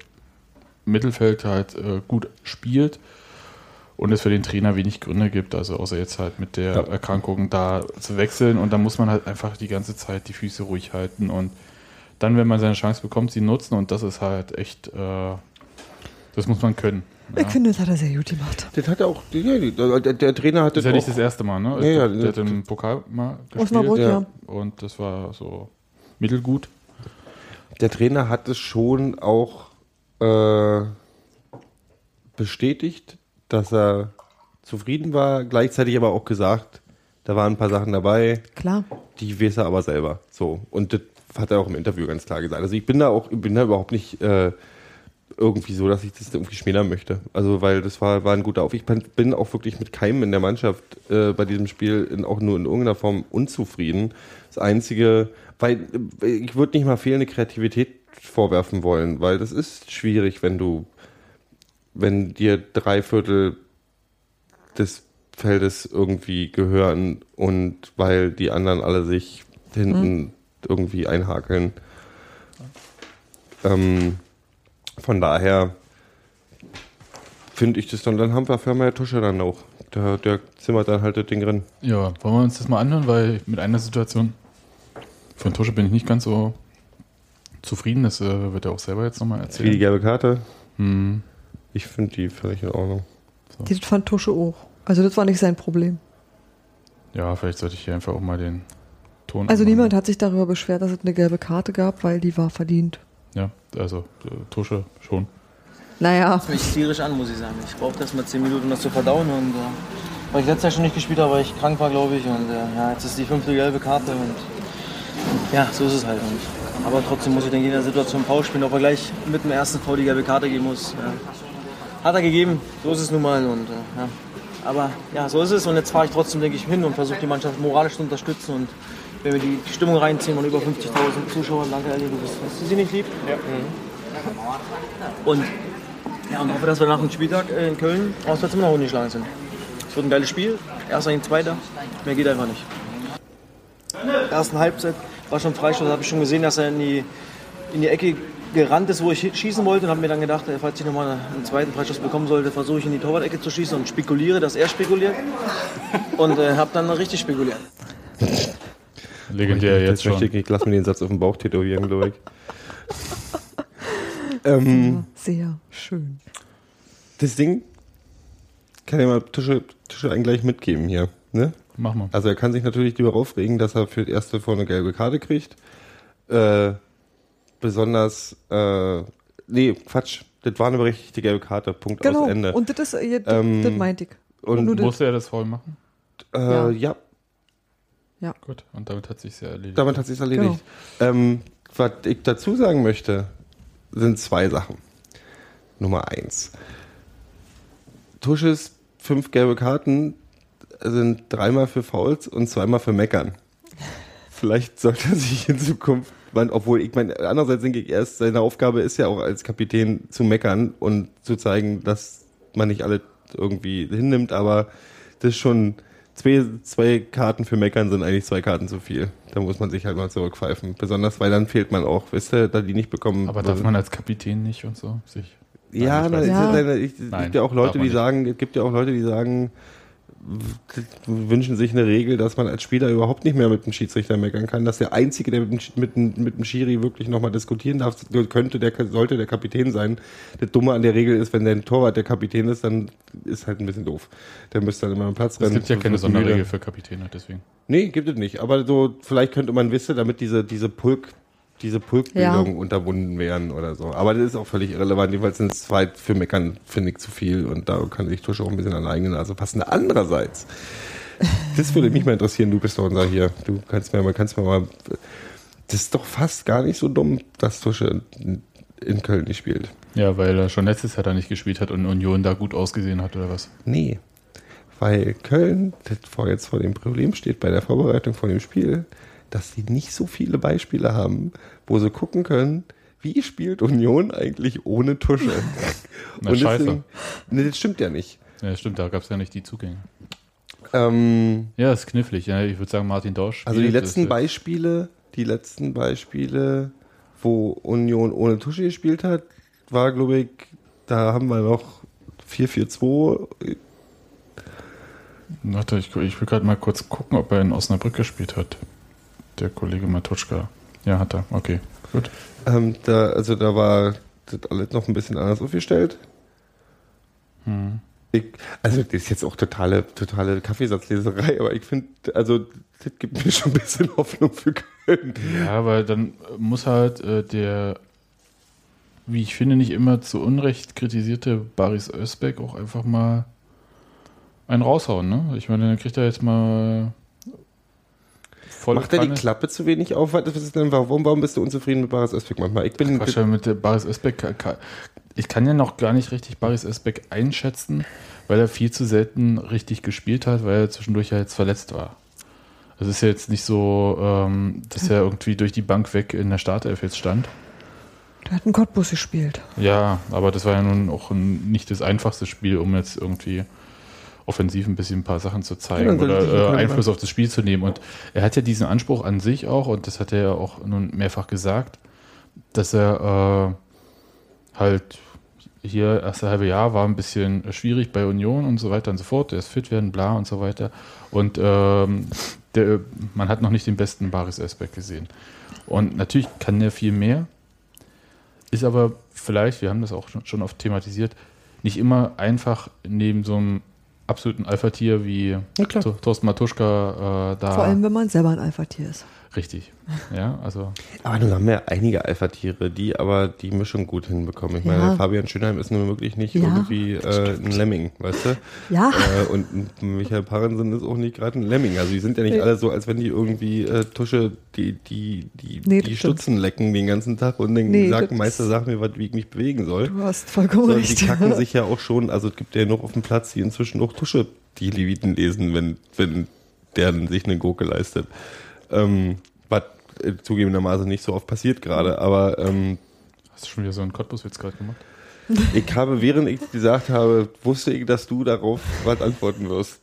Mittelfeld halt äh, gut spielt und es für den Trainer wenig Gründe gibt, also außer jetzt halt mit der Ja. Erkrankung da zu wechseln und da muss man halt einfach die ganze Zeit die Füße ruhig halten und dann, wenn man seine Chance bekommt, sie nutzen und das ist halt echt, äh, das muss man können. Ich finde, das hat er sehr gut gemacht. das hat auch, ja, der, der Trainer hat Das das ist ja nicht das erste Mal, ne? Ja, ja, der hat das- im Pokal mal Osnabrück, gespielt ja. und das war so mittelgut. der Trainer hat es schon auch äh, bestätigt, dass er zufrieden war, gleichzeitig aber auch gesagt, da waren ein paar Sachen dabei, Klar. die weiß er aber selber. So. Und das hat er auch im Interview ganz klar gesagt. Also ich bin da auch, ich bin da überhaupt nicht äh, irgendwie so, dass ich das irgendwie schmälern möchte. Also weil das war, war ein guter Auf. Ich bin- bin auch wirklich mit keinem in der Mannschaft äh, bei diesem Spiel in, auch nur in irgendeiner Form unzufrieden. Das Einzige, weil äh, ich würde nicht mal fehlende Kreativität vorwerfen wollen, weil das ist schwierig, wenn du, wenn dir drei Viertel des Feldes irgendwie gehören und weil die anderen alle sich hinten irgendwie einhakeln. Ähm, von daher finde ich das dann, dann haben wir Firma der Tusche dann auch. Der, der zimmert dann halt das Ding drin. Ja, wollen wir uns das mal anhören, weil mit einer Situation von Tusche bin ich nicht ganz so zufrieden. Das äh, wird er auch selber jetzt nochmal Wie die erzählen. gelbe Karte. Hm. Ich finde die völlig in Ordnung. Das fand Tusche auch. Also das war nicht sein Problem. Ja, vielleicht sollte ich hier einfach auch mal den Ton. Also anmachen. niemand hat sich darüber beschwert, dass es eine gelbe Karte gab, weil die war verdient. Ja, also äh, Tusche schon. Naja, mich tierisch an, muss ich sagen. Ich brauchte erst mal 10 Minuten, um das zu verdauen. Und, äh, weil ich letztes Jahr schon nicht gespielt habe, weil ich krank war, glaube ich. Und äh, ja, jetzt ist die fünfte gelbe Karte. Und ja, so ist es halt. Und, aber trotzdem muss ich denke, in der Situation Foul spielen, ob er gleich mit dem ersten Foul die gelbe Karte geben muss. Ja. Hat er gegeben, so ist es nun mal. Und, äh, ja. Aber ja, so ist es. Und jetzt fahre ich trotzdem, denke ich, hin und versuche die Mannschaft moralisch zu unterstützen. Und wenn wir die Stimmung reinziehen und über 50.000 Zuschauer, danke Elli, du bist, hast du sie nicht lieb? Ja. Und ja, und hoffe, dass wir nach dem Spieltag äh, in Köln auswärts immer noch ungeschlagen sind. Es wird ein geiles Spiel. Erster gegen Zweiter. Mehr geht einfach nicht. Ersten Halbzeit war schon Freistoß. habe ich schon gesehen, dass er in die, in die Ecke gerannt ist, wo ich schießen wollte. Und habe mir dann gedacht, äh, falls ich nochmal einen zweiten Freistoß bekommen sollte, versuche ich in die Torwart-Ecke zu schießen und spekuliere, dass er spekuliert. Und äh, habe dann richtig spekuliert. Legendär jetzt schon. Ich, ich lass mir den Satz auf den Bauch tätowieren, glaube ich. *laughs* ähm, Sehr schön. das Ding kann ja mal Tische, Tische einen gleich mitgeben hier. Ne? Mach mal. Also er kann sich natürlich lieber aufregen, dass er für das erste vor eine gelbe Karte kriegt. Äh, besonders, äh, nee, Quatsch, das war eine berechtigte gelbe Karte, Punkt Genau. aus Ende. Und das ist, das, Ähm, das meinte ich. Und das- Musste er das voll machen? äh, ja. Gut, und damit hat sich ja erledigt. damit hat sich erledigt. Ähm, was ich dazu sagen möchte, sind zwei Sachen. Nummer eins. Tusches fünf gelbe Karten sind dreimal für Fouls und zweimal für Meckern. Vielleicht sollte er sich in Zukunft, weil, obwohl ich meine, andererseits denke ich erst, seine Aufgabe ist ja auch als Kapitän zu meckern und zu zeigen, dass man nicht alle irgendwie hinnimmt, aber das ist schon, zwei, zwei Karten für Meckern sind eigentlich zwei Karten zu viel. Da muss man sich halt mal zurückpfeifen. Besonders, weil dann fehlt man auch, wisst ihr, da die nicht bekommen. Aber darf man als Kapitän nicht und so sich. Ja, Nein, ich Ja. ist eine- ich- es Nein, gibt ja auch Leute, die nicht. sagen, es gibt ja auch Leute, die sagen, wünschen sich eine Regel, dass man als Spieler überhaupt nicht mehr mit dem Schiedsrichter meckern kann, dass der Einzige, der mit mit, dem- mit dem Schiri wirklich nochmal diskutieren darf, könnte, der sollte der Kapitän sein. Das Dumme an der Regel ist, wenn der Torwart der Kapitän ist, dann ist halt ein bisschen doof. Der müsste dann immer am Platz Es rennen. gibt ja keine. Sonderregel für Kapitäne, deswegen. Nee, gibt es nicht. Aber so, vielleicht könnte man wissen, damit diese, diese Pulk, diese Pulkbildung Ja. unterbunden werden oder so. Aber das ist auch völlig irrelevant. Jedenfalls sind es zwei für Meckern, finde ich, zu viel. Und da kann sich Tusche auch ein bisschen an eigene Nase passen. Andererseits, das würde mich mal interessieren, du bist doch unser hier. Du kannst mir mal, kannst mir mal, das ist doch fast gar nicht so dumm, dass Tusche in- Köln nicht spielt. Ja, weil er schon letztes Jahr da nicht gespielt hat und Union da gut ausgesehen hat oder was? Nee. Weil Köln das vor jetzt vor dem Problem steht bei der Vorbereitung von dem Spiel, dass sie nicht so viele Beispiele haben, wo sie gucken können, wie spielt Union eigentlich ohne Tusche. *laughs* Na, scheiße. nee, das stimmt ja nicht. Ja, stimmt, da gab es ja nicht die Zugänge. Ähm, Ja, ist knifflig. Ja, ich würde sagen, Martin Dorsch. also die letzten Beispiele, die letzten Beispiele, wo Union ohne Tusche gespielt hat, war, glaube ich, da haben wir noch 4-4-2. Warte, ich, ich will gerade mal kurz gucken, ob er in Osnabrück gespielt hat. Der Kollege Matuschka. Ja, hat er. Okay, gut. Ähm, da, also da war das alles noch ein bisschen anders aufgestellt. Hm. Ich, also das ist jetzt auch totale, totale Kaffeesatzleserei, aber ich finde, also das gibt mir schon ein bisschen Hoffnung für Köln. Ja, aber dann muss halt äh, der, wie ich finde, nicht immer zu Unrecht kritisierte Baris Özbeck auch einfach mal einen raushauen, ne? Ich meine, dann kriegt er jetzt mal voll Macht er die Klappe zu wenig auf? Was ist denn, warum, warum bist du unzufrieden mit Baris Özbeck manchmal? Ich bin, Quatsch, mit der Baris Özbeck, ich kann ja noch gar nicht richtig Baris Özbeck einschätzen, weil er viel zu selten richtig gespielt hat, weil er zwischendurch ja jetzt verletzt war. Es ist ja jetzt nicht so, ähm, dass er irgendwie durch die Bank weg in der Startelf jetzt stand. Der hat einen Cottbus gespielt. Ja, aber das war ja nun auch nicht das einfachste Spiel, um jetzt irgendwie offensiv ein bisschen ein paar Sachen zu zeigen Ja, oder äh, Einfluss auf das Spiel zu nehmen. Und er hat ja diesen Anspruch an sich auch, und das hat er ja auch nun mehrfach gesagt, dass er äh, halt hier erste halbe Jahr war ein bisschen schwierig bei Union und so weiter und so fort. Er ist fit werden, bla und so weiter. Und ähm, der, man hat noch nicht den besten Baris Esbeck gesehen. Und natürlich kann er viel mehr, ist aber vielleicht, wir haben das auch schon, schon oft thematisiert, nicht immer einfach neben so einem absoluten Alpha-Tier wie Thorsten Matuschka äh, da Vor allem, wenn man selber ein Alpha-Tier ist. Richtig. Ja, also aber nun haben wir einige Alpha-Tiere, die aber die Mischung gut hinbekommen. Ich Ja. meine, Fabian Schönheim ist nun wirklich nicht Ja. irgendwie äh, ein Lemming, weißt du? Ja, äh, und Michael Parensen ist auch nicht gerade ein Lemming. Also die sind ja nicht Nee. alle so, als wenn die irgendwie äh, Tusche die, die, die, Nee, die. Stutzen lecken den ganzen Tag und den Nee, sagen, Meister, sag mir, was, wie ich mich bewegen soll. du hast vollkommen Sondern die recht. kacken sich ja auch schon, also es gibt ja noch auf dem Platz, die inzwischen auch Tusche die Leviten lesen, wenn, wenn der sich eine Gurke leistet. Ähm, was äh, zugegebenermaßen nicht so oft passiert gerade, aber ähm, hast du schon wieder so einen Cottbus-Witz gerade gemacht? *laughs* ich habe, während ich gesagt habe, wusste ich, dass du darauf was antworten wirst.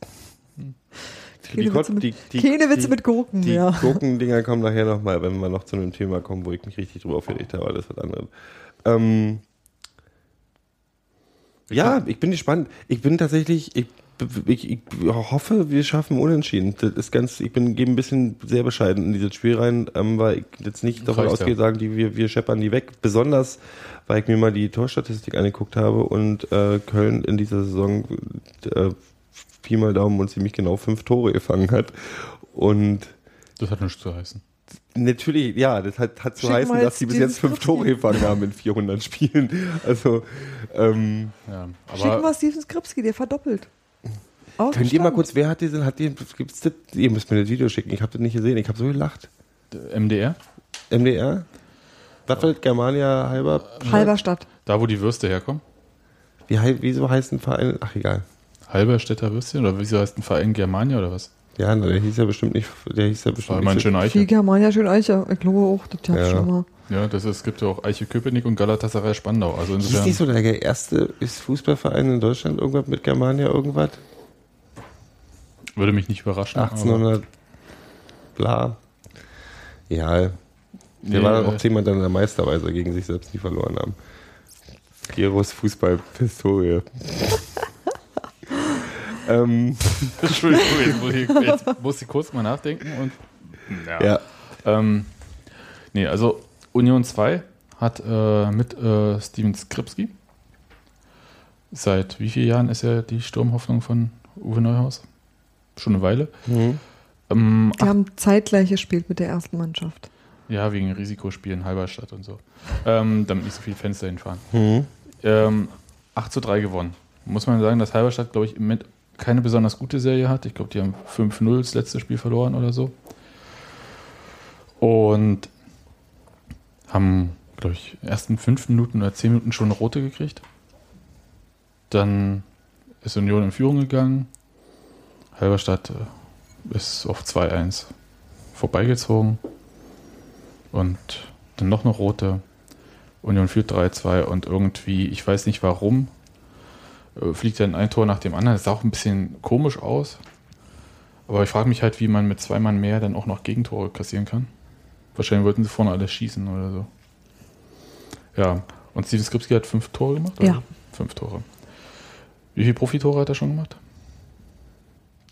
Keine Kot- Witze mit- keine Witze mit Gurken, Die ja. Gurkendinger kommen nachher nochmal, wenn wir noch zu einem Thema kommen, wo ich mich richtig drüber aufgeregt habe, ist was anderes. Ähm, ja, ich bin gespannt. Ich bin tatsächlich, ich ich, ich hoffe, wir schaffen Unentschieden. Das ist ganz, ich bin gebe ein bisschen sehr bescheiden in dieses Spiel rein, ähm, weil ich jetzt nicht davon Reicht ja. ausgehe, sagen die, wir, wir scheppern die weg. Besonders, weil ich mir mal die Torstatistik angeguckt habe und äh, Köln in dieser Saison äh, Pi mal Daumen und ziemlich genau fünf Tore gefangen hat. Und Das hat nichts zu heißen. Natürlich, ja, das hat, hat zu Schick heißen, dass sie bis Steven jetzt fünf. Tore gefangen haben in 400 Spielen. Also, ähm, Ja, Schicken wir aber Steven Skripski, der verdoppelt. Könnt ihr mal kurz, wer hat diesen, hat den, gibt's das, ihr müsst mir das Video schicken, ich habe das nicht gesehen, ich habe so gelacht. MDR, MDR? Was wird Germania halber? Halberstadt. da wo die Würste herkommen. Wie, wieso heißt ein Verein? Ach, egal. Halberstädter Würstchen oder wieso heißt ein Verein Germania oder was? Ja, na, der hieß ja bestimmt nicht, der hieß ja bestimmt war mein nicht. schöner Die Eiche. Germania schön Eiche. Ich glaube auch, das gab's Ja. schon mal. Ja, das ist, es gibt ja auch Eiche Köpenick und Galatasaray Spandau. Also insofern nicht so der erste ist Fußballverein in Deutschland irgendwas mit Germania irgendwas? Würde mich nicht überraschen. aber- 1800 bla. Ja, der Nee, war dann auch zehnmal dann der Meister, weil sie gegen sich selbst nie verloren haben. Geros Fußball-Historie. *laughs* ähm, Entschuldigung, jetzt muss, ich, jetzt *laughs* muss ich kurz mal nachdenken und. Ja. ja. Ähm, nee, also Union 2 hat äh, mit äh, Steven Skripski. Seit wie vielen Jahren ist er die Sturmhoffnung von Uwe Neuhaus? Schon eine Weile. Mhm. Ähm, Die haben zeitgleich gespielt mit der ersten Mannschaft. ja, wegen Risikospielen Halberstadt und so. Ähm, damit nicht so viele Fans dahin fahren. Mhm. Ähm, 8 zu 3 gewonnen. Muss man sagen, dass Halberstadt, glaube ich, im Moment keine besonders gute Serie hat. Ich glaube, die haben 5-0 das letzte Spiel verloren oder so. Und haben, glaube ich, ersten 5 Minuten oder 10 Minuten schon eine rote gekriegt. Dann ist Union in Führung gegangen. Halberstadt äh, ist auf 2-1 vorbeigezogen. Und dann noch eine rote. Union führt 3-2 und irgendwie, ich weiß nicht warum, äh, fliegt dann ein Tor nach dem anderen. Das sah auch ein bisschen komisch aus. Aber ich frage mich halt, wie man mit zwei Mann mehr dann auch noch Gegentore kassieren kann. Wahrscheinlich wollten sie vorne alles schießen oder so. Ja, und Steven Skripski hat fünf Tore gemacht? oder? Ja. Fünf Tore. Wie viele Profitore hat er schon gemacht?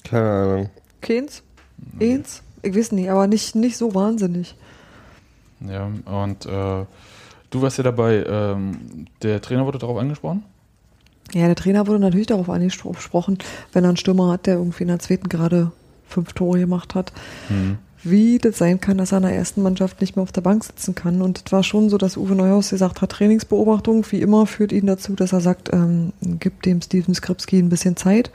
Keine Ahnung. Keins? Eins? Ich weiß nicht, aber nicht, nicht so wahnsinnig. Ja, und äh, du warst ja dabei, ähm, der Trainer wurde darauf angesprochen? Ja, der Trainer wurde natürlich darauf angesprochen, wenn er einen Stürmer hat, der irgendwie in der zweiten gerade fünf Tore gemacht hat, Hm. wie das sein kann, dass er in der ersten Mannschaft nicht mehr auf der Bank sitzen kann. Und es war schon so, dass Uwe Neuhaus gesagt hat, Trainingsbeobachtung, wie immer, führt ihn dazu, dass er sagt, ähm, gibt dem Steven Skripski ein bisschen Zeit.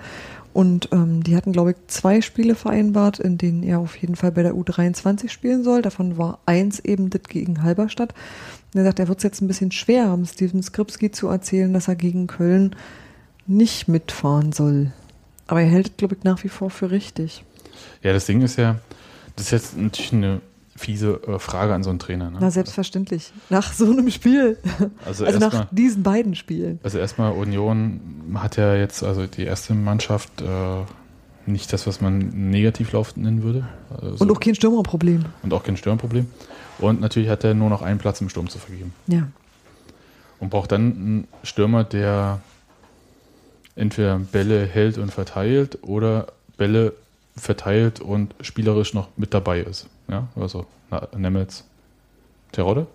Und ähm, die hatten, glaube ich, zwei Spiele vereinbart, in denen er auf jeden Fall bei der U23 spielen soll. Davon war eins eben das gegen Halberstadt. Und er sagt, er wird es jetzt ein bisschen schwer haben, Steven Skripski zu erzählen, dass er gegen Köln nicht mitfahren soll. Aber er hält es, glaube ich, nach wie vor für richtig. Ja, das Ding ist ja, das ist jetzt natürlich eine fiese äh, Frage an so einen Trainer. Ne? Na, selbstverständlich. Nach so einem Spiel. Also, Also nach erstmal, diesen beiden Spielen. also erstmal Union hat ja jetzt, also die erste Mannschaft, äh, nicht das, was man Negativlauf nennen würde. Also, Und auch kein Stürmerproblem. und auch kein Sturmproblem. Und natürlich hat er nur noch einen Platz im Sturm zu vergeben. Ja. Und braucht dann einen Stürmer, der entweder Bälle hält und verteilt oder Bälle verteilt und spielerisch noch mit dabei ist. Ja, also na, Nemetz, Terodde.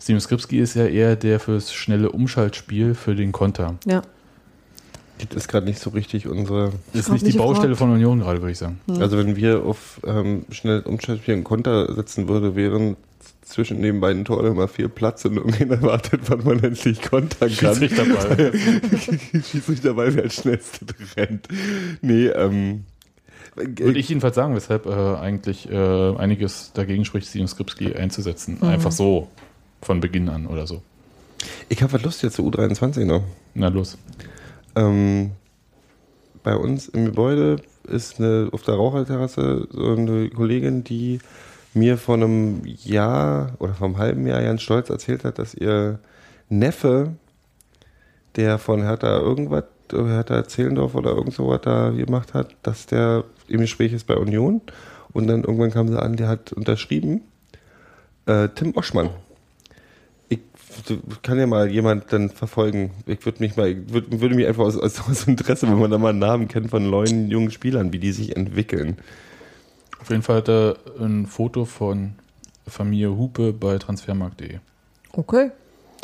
Steven Skripski ist ja eher der fürs schnelle Umschaltspiel für den Konter. Ja. Das ist gerade nicht so richtig unsere. Ist grad nicht die Baustelle gefragt. von Union gerade, würde ich sagen. Hm. Also wenn wir auf ähm, schnell Umschaltspiel und Konter setzen würde, wären zwischen den beiden Toren immer viel Platz und irgendjemand erwartet, wann man endlich kontern kann. Schiedsrichterball. *laughs* Schiedsrichterball, wer als schnellste rennt. Nee, ähm. Würde ich jedenfalls sagen, weshalb äh, eigentlich äh, einiges dagegen spricht, Steven Skripski einzusetzen. Mhm. Einfach so von Beginn an oder so. Ich habe was Lust jetzt zur U23 noch. Na los. Ähm, bei uns im Gebäude ist eine, auf der Raucherterrasse so eine Kollegin, die mir vor einem Jahr oder vor einem halben Jahr ganz stolz erzählt hat, dass ihr Neffe, der von Hertha irgendwas, Hertha Zehlendorf oder irgend sowas da gemacht hat, dass der im Gespräch ist bei Union und dann irgendwann kam sie an, der hat unterschrieben, äh, Tim Oschmann. Ich kann ja mal jemand dann verfolgen. Ich würde mich mal, würd, würde mich einfach aus, aus, aus Interesse, wenn man da mal einen Namen kennt von neuen jungen Spielern, wie die sich entwickeln. Auf jeden Fall hat er ein Foto von Familie Hupe bei transfermarkt.de. Okay.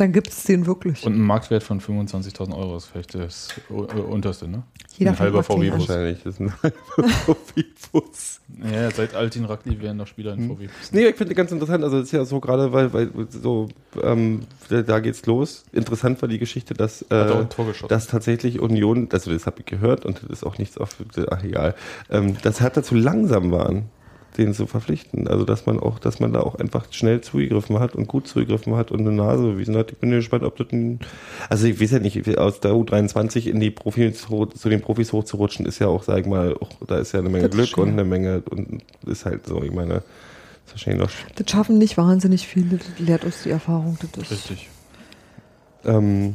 Dann gibt es den wirklich. Und einen Marktwert von 25.000 Euro ist vielleicht das unterste, ne? Jeder ein halber VW-Bus. Wahrscheinlich. Das ist ein *laughs* VW-Bus. Ja, seit Altin Ragli werden noch Spieler in VW-Bus. Nee, ich finde ganz interessant, also das ist ja so gerade, weil, weil so, ähm, da, da geht's los. Interessant war die Geschichte, dass, äh, ein dass tatsächlich Union, also das habe ich gehört und das ist auch nichts auf, ach egal, ähm, dass Hertha zu langsam waren, den zu verpflichten. Also dass man auch, dass man da auch einfach schnell zugegriffen hat und gut zugegriffen hat und eine Nase bewiesen hat. Ich bin gespannt, ob das ein, also ich weiß ja nicht, aus der U23 in die Profis zu den Profis hochzurutschen, ist ja auch, sag ich mal, auch, da ist ja eine Menge Das Glück und eine Menge und ist halt so, ich meine, ist wahrscheinlich noch Das schaffen nicht wahnsinnig viele, das lehrt uns die Erfahrung. Das ist Richtig. Ähm,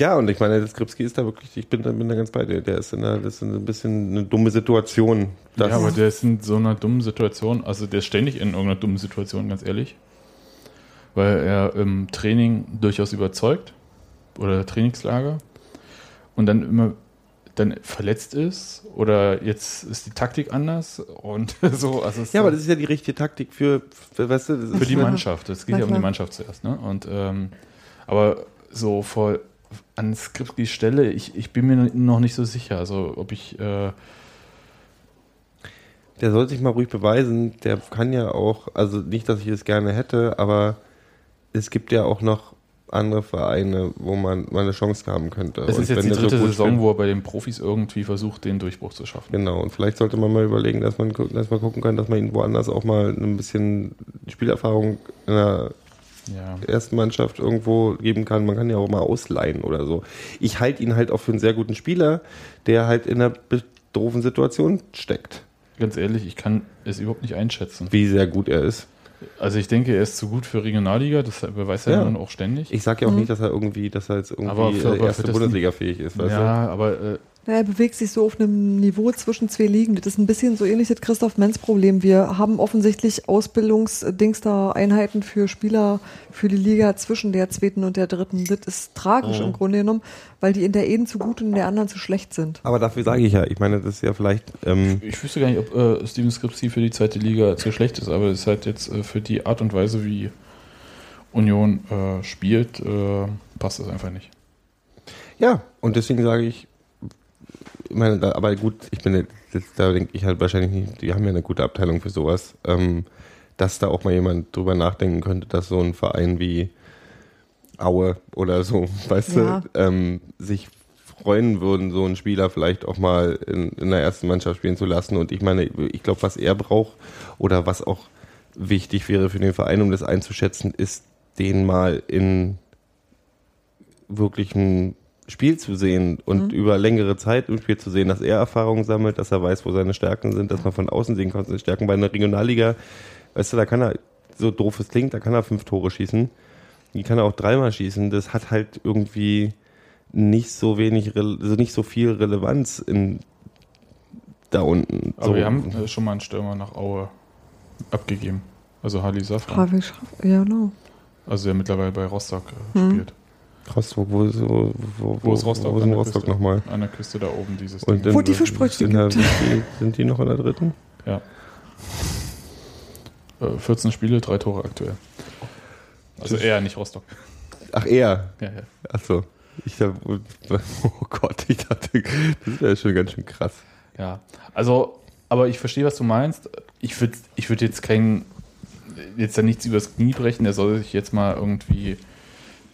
ja, und ich meine, das Skripski ist da wirklich, ich bin, da- bin da ganz bei dir. Der ist in einer, das ist ein bisschen eine dumme Situation. Ja, aber der ist in so einer dummen Situation, also der ist ständig in irgendeiner dummen Situation, ganz ehrlich. Weil er im Training durchaus überzeugt oder Trainingslager und dann immer dann verletzt ist oder jetzt ist die Taktik anders und *laughs* so. Also ja, aber das ist ja die richtige Taktik für, für weißt du, das für ist, die Mannschaft. Es geht ja um die. Mannschaft zuerst. Ne? Und, ähm, aber so vor an Skripskis Stelle, ich, ich bin mir noch nicht so sicher, also ob ich äh, der soll sich mal ruhig beweisen. Der kann ja auch, also nicht, dass ich es gerne hätte, aber es gibt ja auch noch andere Vereine, wo man mal eine Chance haben könnte. Es ist jetzt die so dritte gut Saison, wo er bei den Profis irgendwie versucht, den Durchbruch zu schaffen. Genau, und vielleicht sollte man mal überlegen, dass man, dass man gucken kann, dass man ihn woanders auch mal ein bisschen Spielerfahrung in der Ja. ersten Mannschaft irgendwo geben kann. Man kann ja auch mal ausleihen oder so. Ich halte ihn halt auch für einen sehr guten Spieler, der halt in einer doofen Situation steckt. Ganz ehrlich, ich kann es überhaupt nicht einschätzen. Wie sehr gut er ist. Also ich denke, er ist zu gut für Regionalliga, das beweist er Ja. nun auch ständig. Ich sage ja auch nicht, dass er irgendwie, dass er jetzt irgendwie Aber für- aber äh, erste Bundesliga fähig ist. Weißt ja, aber äh, Ja, er bewegt sich so auf einem Niveau zwischen zwei Ligen. Das ist ein bisschen so ähnlich das Christoph Menz Problem. Wir haben offensichtlich Ausbildungsdings da Einheiten für Spieler für die Liga zwischen der zweiten und der dritten. Das ist tragisch im Grunde genommen, weil die in der einen zu gut und in der anderen zu schlecht sind. Aber dafür sage ich ja, ich meine, das ist ja vielleicht, ähm, ich wüsste gar nicht, ob äh, Steven Skripski für die zweite Liga zu schlecht ist, aber es ist halt jetzt äh, für die Art und Weise, wie Union äh, spielt, äh, passt das einfach nicht. ja, und deswegen sage ich, ich meine, aber gut, ich bin, das, da denke ich halt wahrscheinlich nicht, die haben ja eine gute Abteilung für sowas, ähm, dass da auch mal jemand drüber nachdenken könnte, dass so ein Verein wie Aue oder so, *laughs* weißt Ja. du, ähm, sich freuen würden, so einen Spieler vielleicht auch mal in, in der ersten Mannschaft spielen zu lassen. Und ich meine, ich glaube, was er braucht oder was auch wichtig wäre für den Verein, um das einzuschätzen, ist, den mal in wirklich ein Spiel zu sehen und über längere Zeit im Spiel zu sehen, dass er Erfahrungen sammelt, dass er weiß, wo seine Stärken sind, dass man von außen sehen kann, seine Stärken bei einer Regionalliga, weißt du, da kann er, so doof es klingt, da kann er fünf Tore schießen, die kann er auch dreimal schießen, das hat halt irgendwie nicht so wenig, also nicht so viel Relevanz in da unten. Aber so. wir haben äh, schon mal einen Stürmer nach Aue abgegeben. Also Hali Safran. Harvey Schraff, ja, genau. Also der mittlerweile bei Rostock äh, Hm. Rostock, wo, ist- wo, wo, Wo ist Rostock? Wo ist An denn der Rostock Küste. nochmal? An der Küste da oben dieses Und Ding. Wo die Fischbrötchen gibt. sind, die, sind die noch in der dritten? Ja. Äh, 14 Spiele, drei Tore aktuell. Also eher nicht Rostock. Ach, er. Ja, ja. Achso. Ich dachte, oh Gott, ich dachte, das wäre schon ganz schön krass. Ja, also, aber ich verstehe, was du meinst. Ich würde ich würd jetzt keinen, jetzt da nichts übers Knie brechen, der soll sich jetzt mal irgendwie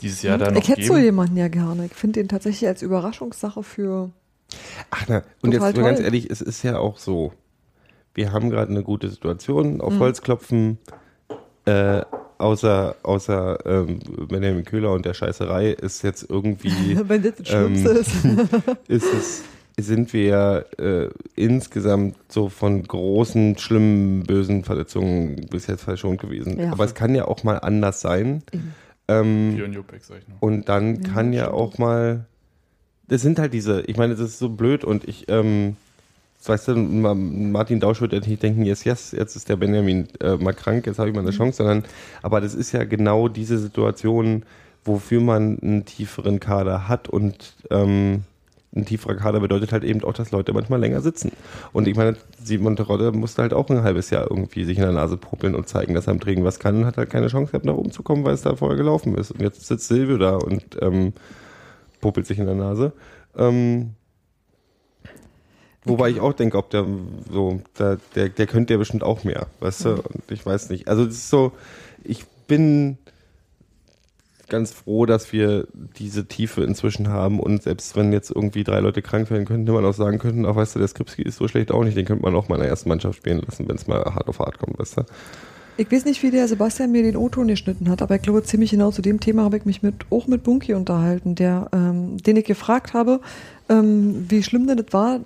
dieses Jahr da noch ich hätte so geben. jemanden ja gerne. Ich finde den tatsächlich als Überraschungssache für. Ach na, und Total jetzt mal ganz ehrlich, es ist ja auch so, wir haben gerade eine gute Situation, auf Mhm. Holz klopfen, äh, außer, außer ähm, Benjamin Köhler und der Scheißerei ist jetzt irgendwie, *laughs* Wenn das das Ähm, Schlimmste ist. *laughs* ist es, sind wir ja äh, insgesamt so von großen, schlimmen, bösen Verletzungen bis jetzt verschont gewesen. Ja. Aber es kann ja auch mal anders sein. Eben. Ähm, Björn Jopek, sag ich nur. Und dann Ja, kann ja stimmt. auch mal, das sind halt diese, ich meine, das ist so blöd und ich, ähm, weißt du, Ma- Martin Dausch wird nicht denken, yes, yes, jetzt ist der Benjamin äh, mal krank, jetzt habe ich mal eine Chance, sondern, aber das ist ja genau diese Situation, wofür man einen tieferen Kader hat und ähm, ein tieferer Kader bedeutet halt eben auch, dass Leute manchmal länger sitzen. Und ich meine, Simon Terodde musste halt auch ein halbes Jahr irgendwie sich in der Nase popeln und zeigen, dass er im Training was kann und hat halt keine Chance gehabt, nach oben zu kommen, weil es da vorher gelaufen ist. Und jetzt sitzt Silvio da und ähm, popelt sich in der Nase. Ähm, wobei ich auch denke, ob der so, der, der, der könnte ja bestimmt auch mehr, weißt du? Und ich weiß nicht. Also das ist so, ich bin ganz froh, dass wir diese Tiefe inzwischen haben und selbst wenn jetzt irgendwie drei Leute krank werden könnten, man auch sagen könnten, ach weißt du, der Skripski ist so schlecht auch nicht, den könnte man auch mal in der ersten Mannschaft spielen lassen, wenn es mal hart auf hart kommt, weißt du? Ich weiß nicht, wie der Sebastian mir den O-Ton geschnitten hat, aber ich glaube, ziemlich genau zu dem Thema habe ich mich mit, auch mit Bunky unterhalten, der, ähm, den ich gefragt habe, ähm, wie schlimm denn das war,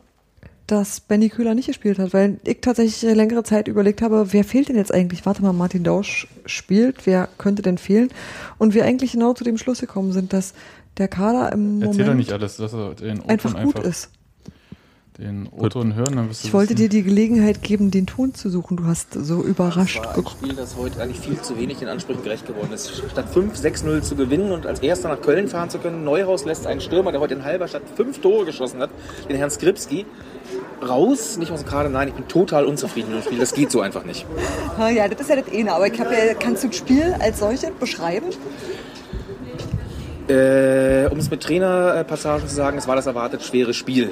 dass Benny Köhler nicht gespielt hat, weil ich tatsächlich eine längere Zeit überlegt habe, wer fehlt denn jetzt eigentlich? Warte mal, Martin Dausch spielt, wer könnte denn fehlen? Und wir eigentlich genau zu dem Schluss gekommen sind, dass der Kader im Erzähl doch Moment nicht alles, dass er den einfach einfach, gut ist. den O-Ton hören, dann wirst du Ich wollte wissen. dir die Gelegenheit geben, den Ton zu suchen. Du hast so überrascht Das war ein geguckt. Spiel, das heute eigentlich viel zu wenig den Ansprüchen gerecht geworden ist. Statt 5-6-0 zu gewinnen und als erster nach Köln fahren zu können, Neuhaus lässt einen Stürmer, der heute in Halberstadt fünf Tore geschossen hat, den Herrn Skripski, raus, nicht aus dem Kader, nein, ich bin total unzufrieden mit dem Spiel. Das geht so einfach nicht. Ja, das ist ja das eine, aber ich habe ja, kannst du das Spiel als solches beschreiben? Äh, um es mit Trainerpassagen zu sagen, es war das erwartet schwere Spiel.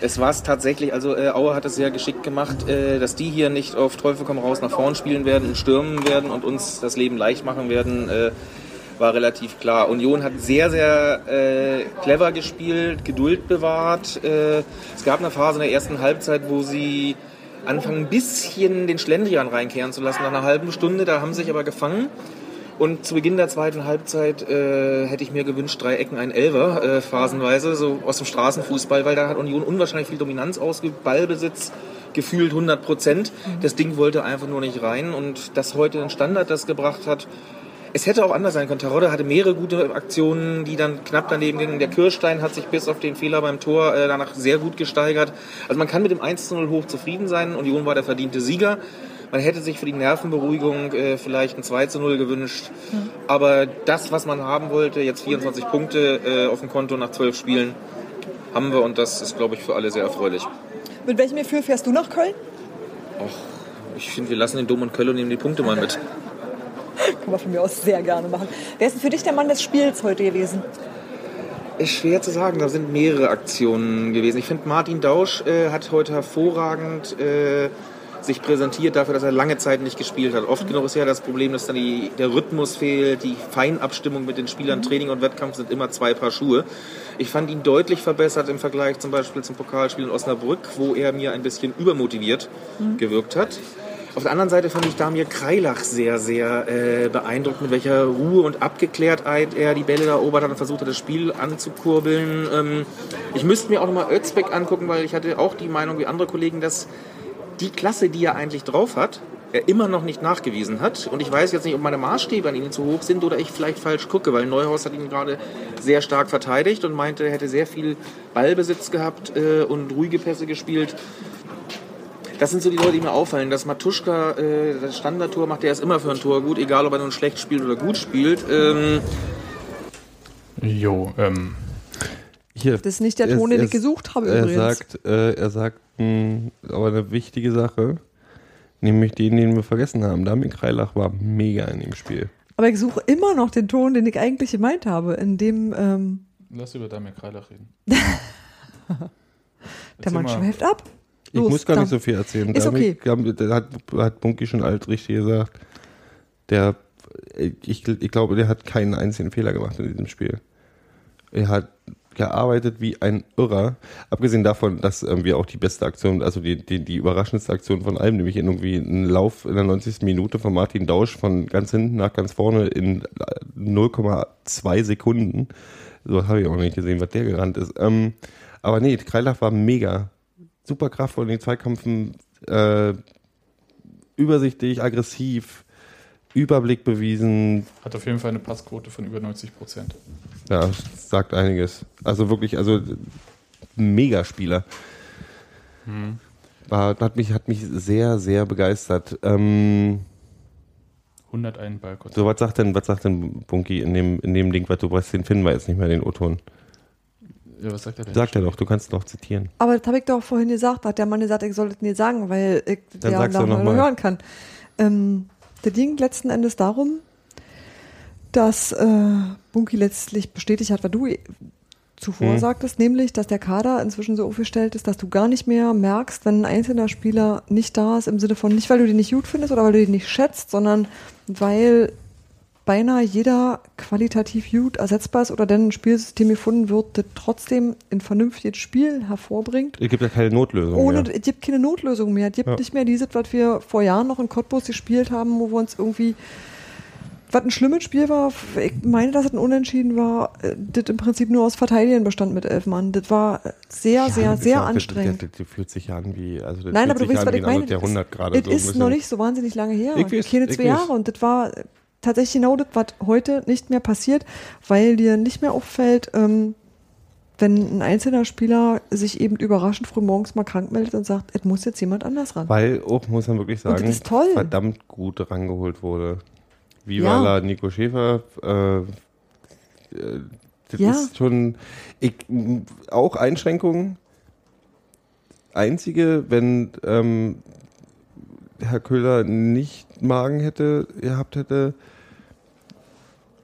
Es war es tatsächlich, also äh, Aue hat es sehr geschickt gemacht, äh, dass die hier nicht auf Teufel komm raus nach vorn spielen werden und stürmen werden und uns das Leben leicht machen werden, äh, war relativ klar. Union hat sehr, sehr äh, clever gespielt, Geduld bewahrt. Äh, es gab eine Phase in der ersten Halbzeit, wo sie anfangen, ein bisschen den Schlendrian reinkehren zu lassen nach einer halben Stunde. Da haben sie sich aber gefangen. Und zu Beginn der zweiten Halbzeit äh, hätte ich mir gewünscht, drei Ecken, ein Elver, äh, phasenweise, so aus dem Straßenfußball, weil da hat Union unwahrscheinlich viel Dominanz ausgeübt, Ballbesitz gefühlt 100 Prozent. Das Ding wollte einfach nur nicht rein und dass heute ein Standard das gebracht hat, es hätte auch anders sein können. Tarodde hatte mehrere gute Aktionen, die dann knapp daneben gingen. Der Kirstein hat sich bis auf den Fehler beim Tor äh, danach sehr gut gesteigert. Also man kann mit dem 1 zu 0 hoch zufrieden sein. Union war der verdiente Sieger. Man hätte sich für die Nervenberuhigung äh, vielleicht ein 2 zu 0 gewünscht. Aber das, was man haben wollte, jetzt 24 Punkte äh, auf dem Konto nach 12 Spielen, haben wir und das ist, glaube ich, für alle sehr erfreulich. Mit welchem Gefühl fährst du nach Köln? Ich finde, wir lassen den Dom und Köln und nehmen die Punkte mal mit. *laughs* Kann man von mir aus sehr gerne machen. Wer ist denn für dich der Mann des Spiels heute gewesen? Ist schwer zu sagen, da sind mehrere Aktionen gewesen. Ich finde, Martin Dausch äh, hat heute hervorragend äh, sich präsentiert dafür, dass er lange Zeit nicht gespielt hat. Oft genug ist ja das Problem, dass dann die, der Rhythmus fehlt, die Feinabstimmung mit den Spielern. Training und Wettkampf sind immer zwei Paar Schuhe. Ich fand ihn deutlich verbessert im Vergleich zum Beispiel zum Pokalspiel in Osnabrück, wo er mir ein bisschen übermotiviert gewirkt hat. Auf der anderen Seite fand ich Damir Kreilach sehr, sehr äh, beeindruckt, mit welcher Ruhe und Abgeklärtheit er die Bälle erobert hat und versucht hat, das Spiel anzukurbeln. Ähm, ich müsste mir auch nochmal Özbeck angucken, weil ich hatte auch die Meinung wie andere Kollegen, dass die Klasse, die er eigentlich drauf hat, er immer noch nicht nachgewiesen hat. Und ich weiß jetzt nicht, ob meine Maßstäbe an ihn zu hoch sind oder ich vielleicht falsch gucke, weil Neuhaus hat ihn gerade sehr stark verteidigt und meinte, er hätte sehr viel Ballbesitz gehabt äh, und ruhige Pässe gespielt. Das sind so die Leute, die mir auffallen. Dass Matuschka äh, das Standardtor macht, der ist immer für ein Tor gut, egal ob er nun schlecht spielt oder gut spielt. Ähm, Jo, ähm, Hier, Das ist nicht der er- Ton, den ich gesucht habe er übrigens. Sagt, äh, er sagt mh, aber eine wichtige Sache, nämlich den, den wir vergessen haben. Damien Kreilach war mega in dem Spiel. Aber ich suche immer noch den Ton, den ich eigentlich gemeint habe, in dem ähm, lass über Damir Kreilach reden. *laughs* der Mann schweift ab. Ich Los, muss gar nicht dann. so viel erzählen. Ist Damien- okay. Da hat, hat Bunky schon alt richtig gesagt. Der, ich, ich glaube, der hat keinen einzigen Fehler gemacht in diesem Spiel. Er hat gearbeitet wie ein Irrer. Abgesehen davon, dass ähm, wir auch die beste Aktion, also die, die, die überraschendste Aktion von allem, nämlich irgendwie einen Lauf in der 90. Minute von Martin Dausch von ganz hinten nach ganz vorne in 0,2 Sekunden. So habe ich auch nicht gesehen, was der gerannt ist. Ähm, aber nee, Kreilach war mega. Super kraftvoll in den Zweikampfen, äh, übersichtlich, aggressiv, Überblick bewiesen, Hat auf jeden Fall eine Passquote von über 90 Prozent. ja, das sagt einiges. Also wirklich, also Megaspieler. War, hat, mich, hat mich sehr, sehr begeistert. Ähm, 101 Ballkontakt. so, was sagt denn, was sagt denn Bunky in dem, in dem Ding, was du weißt, den finden wir jetzt nicht mehr, den O-Ton. Ja, was sagt er denn? Sagt er doch, du kannst doch zitieren. Aber das habe ich doch vorhin gesagt, hat der Mann gesagt, ich soll das nicht sagen, weil ich Dann ja noch noch mal. hören kann. Ähm, der ging letzten Endes darum, dass äh, Bunky letztlich bestätigt hat, was du zuvor Hm. sagtest, nämlich, dass der Kader inzwischen so aufgestellt ist, dass du gar nicht mehr merkst, wenn ein einzelner Spieler nicht da ist, im Sinne von nicht, weil du den nicht gut findest oder weil du den nicht schätzt, sondern weil beinahe jeder qualitativ gut ersetzbar ist oder dann ein Spielsystem gefunden wird, das trotzdem ein vernünftiges Spiel hervorbringt. Es gibt ja keine Notlösung Ohne, mehr. es gibt keine Notlösung mehr. Es gibt Ja. nicht mehr dieses, was wir vor Jahren noch in Cottbus gespielt haben, wo wir uns irgendwie, was ein schlimmes Spiel war, ich meine, dass es ein Unentschieden war, äh, das im Prinzip nur aus Verteidigen bestand mit elf Mann. Das war sehr, sehr, das ist sehr ja auch- anstrengend. Das, das, das fühlt sich ja an wie, also das Nein, aber du weißt, was ich ein meine. gerade. Es so ist noch nicht so wahnsinnig lange her. Ich weiß, Keine zwei. Jahre. Und das war tatsächlich genau das, was heute nicht mehr passiert, weil dir nicht mehr auffällt, ähm, wenn ein einzelner Spieler sich eben überraschend früh morgens mal krank meldet und sagt, es muss jetzt jemand anders ran. Weil auch, muss man wirklich sagen, ist toll. verdammt gut rangeholt wurde. Viva Ja. la Nico Schäfer, äh, äh, das Ja. ist schon, ich, auch Einschränkungen. Einzige, wenn ähm, Herr Köhler nicht Magen hätte, gehabt hätte,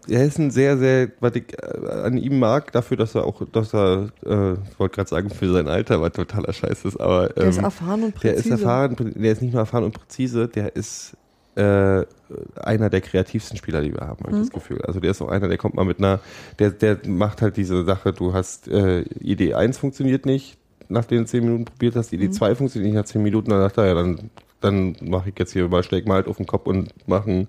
er ist ein sehr, sehr, was ich äh, an ihm mag, dafür, dass er auch, dass er, äh, ich wollte gerade sagen, für sein Alter, was totaler Scheiß ist, aber Der ist ähm, erfahren und der präzise. ist erfahren, der ist nicht nur erfahren und präzise, der ist äh, einer der kreativsten Spieler, die wir haben, habe ich Mhm. das Gefühl. Also der ist auch einer, der kommt mal mit einer, der, der macht halt diese Sache, du hast äh, Idee 1 funktioniert nicht, nachdem du 10 Minuten probiert hast, Mhm. Idee 2 funktioniert nicht nach 10 Minuten, dann dachte er, ja, dann, dann mache ich jetzt hier mal, steig mal halt auf den Kopf und mache ein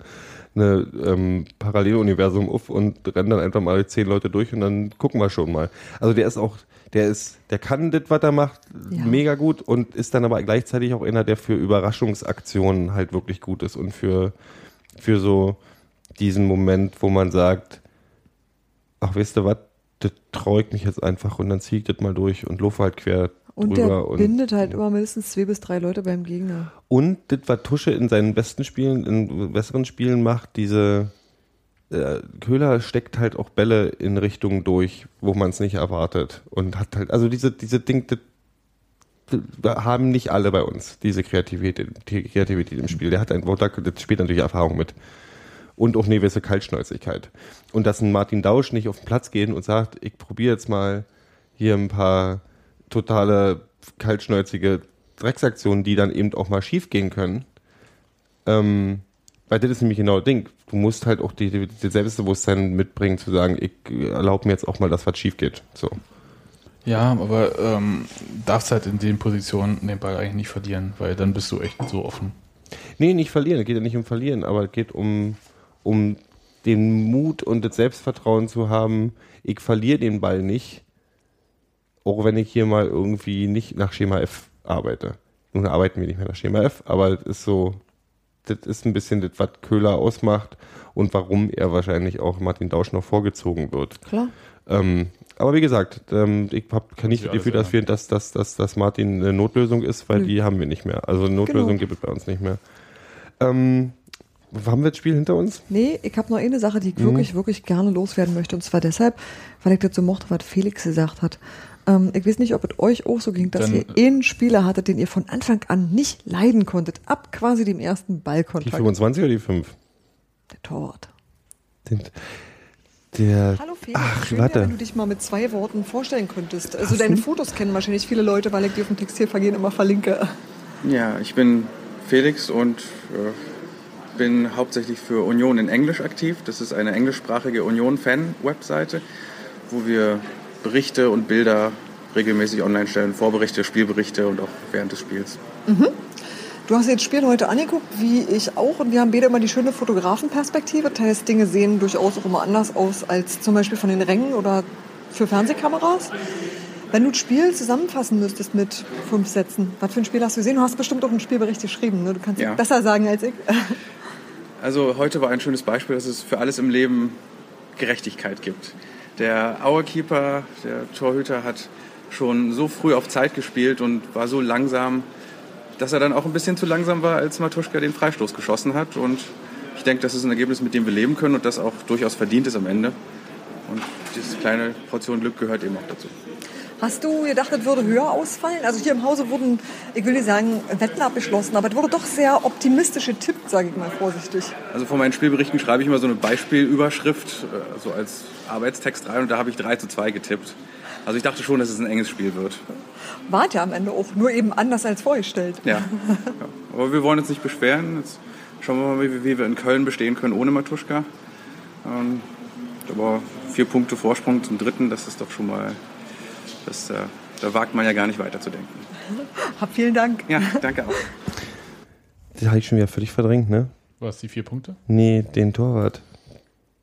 eine ähm, Paralleluniversum auf und rennen dann einfach mal zehn Leute durch und dann gucken wir schon mal. Also der ist auch, der ist, der kann das, was er macht, Ja. mega gut und ist dann aber gleichzeitig auch einer, der für Überraschungsaktionen halt wirklich gut ist und für, für so diesen Moment, wo man sagt, ach, weißt du was, das traue ich mich jetzt einfach und dann ziehe ich das mal durch und laufe halt quer Und der und, bindet halt immer mindestens zwei bis drei Leute beim Gegner. und das, was Tusche in seinen besten Spielen, in besseren Spielen macht, diese äh, Köhler steckt halt auch Bälle in Richtungen durch, wo man es nicht erwartet. Und hat halt, also diese, diese Ding, das, haben nicht alle bei uns, diese Kreativität, die Kreativität im Spiel. Der hat ein, da- das spielt natürlich Erfahrung mit. Und auch eine gewisse Kaltschnäuzigkeit. Und dass ein Martin Dausch nicht auf den Platz gehen und sagt, ich probiere jetzt mal hier ein paar totale kaltschnäuzige Drecksaktionen, die dann eben auch mal schief gehen können. Ähm, weil das ist nämlich genau das Ding. Du musst halt auch die, die, die Selbstbewusstsein mitbringen, zu sagen, ich erlaube mir jetzt auch mal, dass was schief geht. So. Ja, aber ähm, darfst halt in den Positionen den Ball eigentlich nicht verlieren, weil dann bist du echt so offen. Nee, nicht verlieren. Es geht ja nicht um Verlieren, aber es geht um, um den Mut und das Selbstvertrauen zu haben, ich verliere den Ball nicht, auch wenn ich hier mal irgendwie nicht nach Schema F arbeite. Nun arbeiten wir nicht mehr nach Schema F, aber das ist so, das ist ein bisschen das, was Köhler ausmacht und warum er wahrscheinlich auch Martin Dausch noch vorgezogen wird. Klar. Ähm, aber wie gesagt, ähm, ich habe nicht Sie das Gefühl, dass, wir, dass, dass, dass, dass Martin eine Notlösung ist, weil Nö. die haben wir nicht mehr. Also eine Notlösung Genau. gibt es bei uns nicht mehr. Ähm, haben wir das Spiel hinter uns? Nee, ich habe noch eine Sache, die ich Mhm. wirklich, wirklich gerne loswerden möchte. Und zwar deshalb, weil ich das so mochte, was Felix gesagt hat. Ähm, ich weiß nicht, ob es euch auch so ging, dass Dann- ihr einen Spieler hattet, den ihr von Anfang an nicht leiden konntet. Ab quasi dem ersten Die Ballkontakt. 25 oder die 5? Der Torwart. Den, der, Hallo Felix, Ach, schön, warte. wenn du dich mal mit zwei Worten vorstellen könntest. Also deine Fotos kennen wahrscheinlich viele Leute, weil ich die auf dem Textilvergehen immer verlinke. Ja, ich bin Felix und äh, bin hauptsächlich für Union in Englisch aktiv. Das ist eine englischsprachige Union-Fan-Webseite, wo wir Berichte und Bilder regelmäßig online stellen, Vorberichte, Spielberichte und auch während des Spiels. Du hast dir das Spiel heute angeguckt, wie ich auch, und wir haben beide immer die schöne Fotografenperspektive. Das heißt, Dinge sehen durchaus auch immer anders aus als zum Beispiel von den Rängen oder für Fernsehkameras. Wenn du das Spiel zusammenfassen müsstest mit fünf Sätzen, was für ein Spiel hast du gesehen? Du hast bestimmt auch einen Spielbericht geschrieben. Ne? Du kannst Ja. es besser sagen als ich. Also heute war ein schönes Beispiel, dass es für alles im Leben Gerechtigkeit gibt. Der Auerkeeper, der Torhüter, hat schon so früh auf Zeit gespielt und war so langsam, dass er dann auch ein bisschen zu langsam war, als Matuschka den Freistoß geschossen hat. Und ich denke, das ist ein Ergebnis, mit dem wir leben können und das auch durchaus verdient ist am Ende. Und diese kleine Portion Glück gehört eben auch dazu. Hast du gedacht, das würde höher ausfallen? Also hier im Hause wurden, ich will nicht sagen, Wetten abgeschlossen, aber es wurde doch sehr optimistisch getippt, sage ich mal vorsichtig. Also von meinen Spielberichten schreibe ich immer so eine Beispielüberschrift, äh, so als Arbeitstext rein und da habe ich 3 zu 2 getippt. Also ich dachte schon, dass es ein enges Spiel wird. Wart ja am Ende auch, nur eben anders als vorgestellt. Ja. ja. Aber wir wollen uns nicht beschweren. Jetzt schauen wir mal, wie, wie wir in Köln bestehen können ohne Matuschka. Ähm, aber vier Punkte Vorsprung zum dritten, das ist doch schon mal, das, äh, da wagt man ja gar nicht weiterzudenken. *laughs* Hab vielen Dank. Ja, danke auch. Das habe ich schon wieder völlig verdrängt, ne? Was, die vier Punkte? Nee, den Torwart.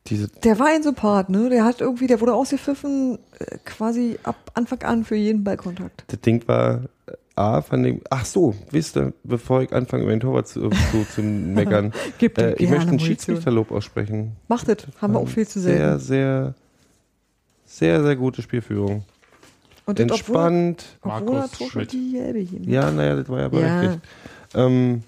Diese, Der war ein Sympath, ne? Der hat irgendwie, der wurde ausgepfiffen, äh, quasi ab Anfang an für jeden Ballkontakt. das Ding war äh, A, von dem, ach so, wisst ihr, bevor ich anfange, über den Torwart zu, zu, zu *laughs* meckern, Gib dir äh, ich möchte einen. Schiedsrichterlob aussprechen. Macht das, haben wir auch viel zu Sehr, selten. sehr, sehr, sehr gute Spielführung. Und obwohl, Entspannt. obwohl er Markus Schmidt. Ja, naja, das war ja berechtigt. Ähm,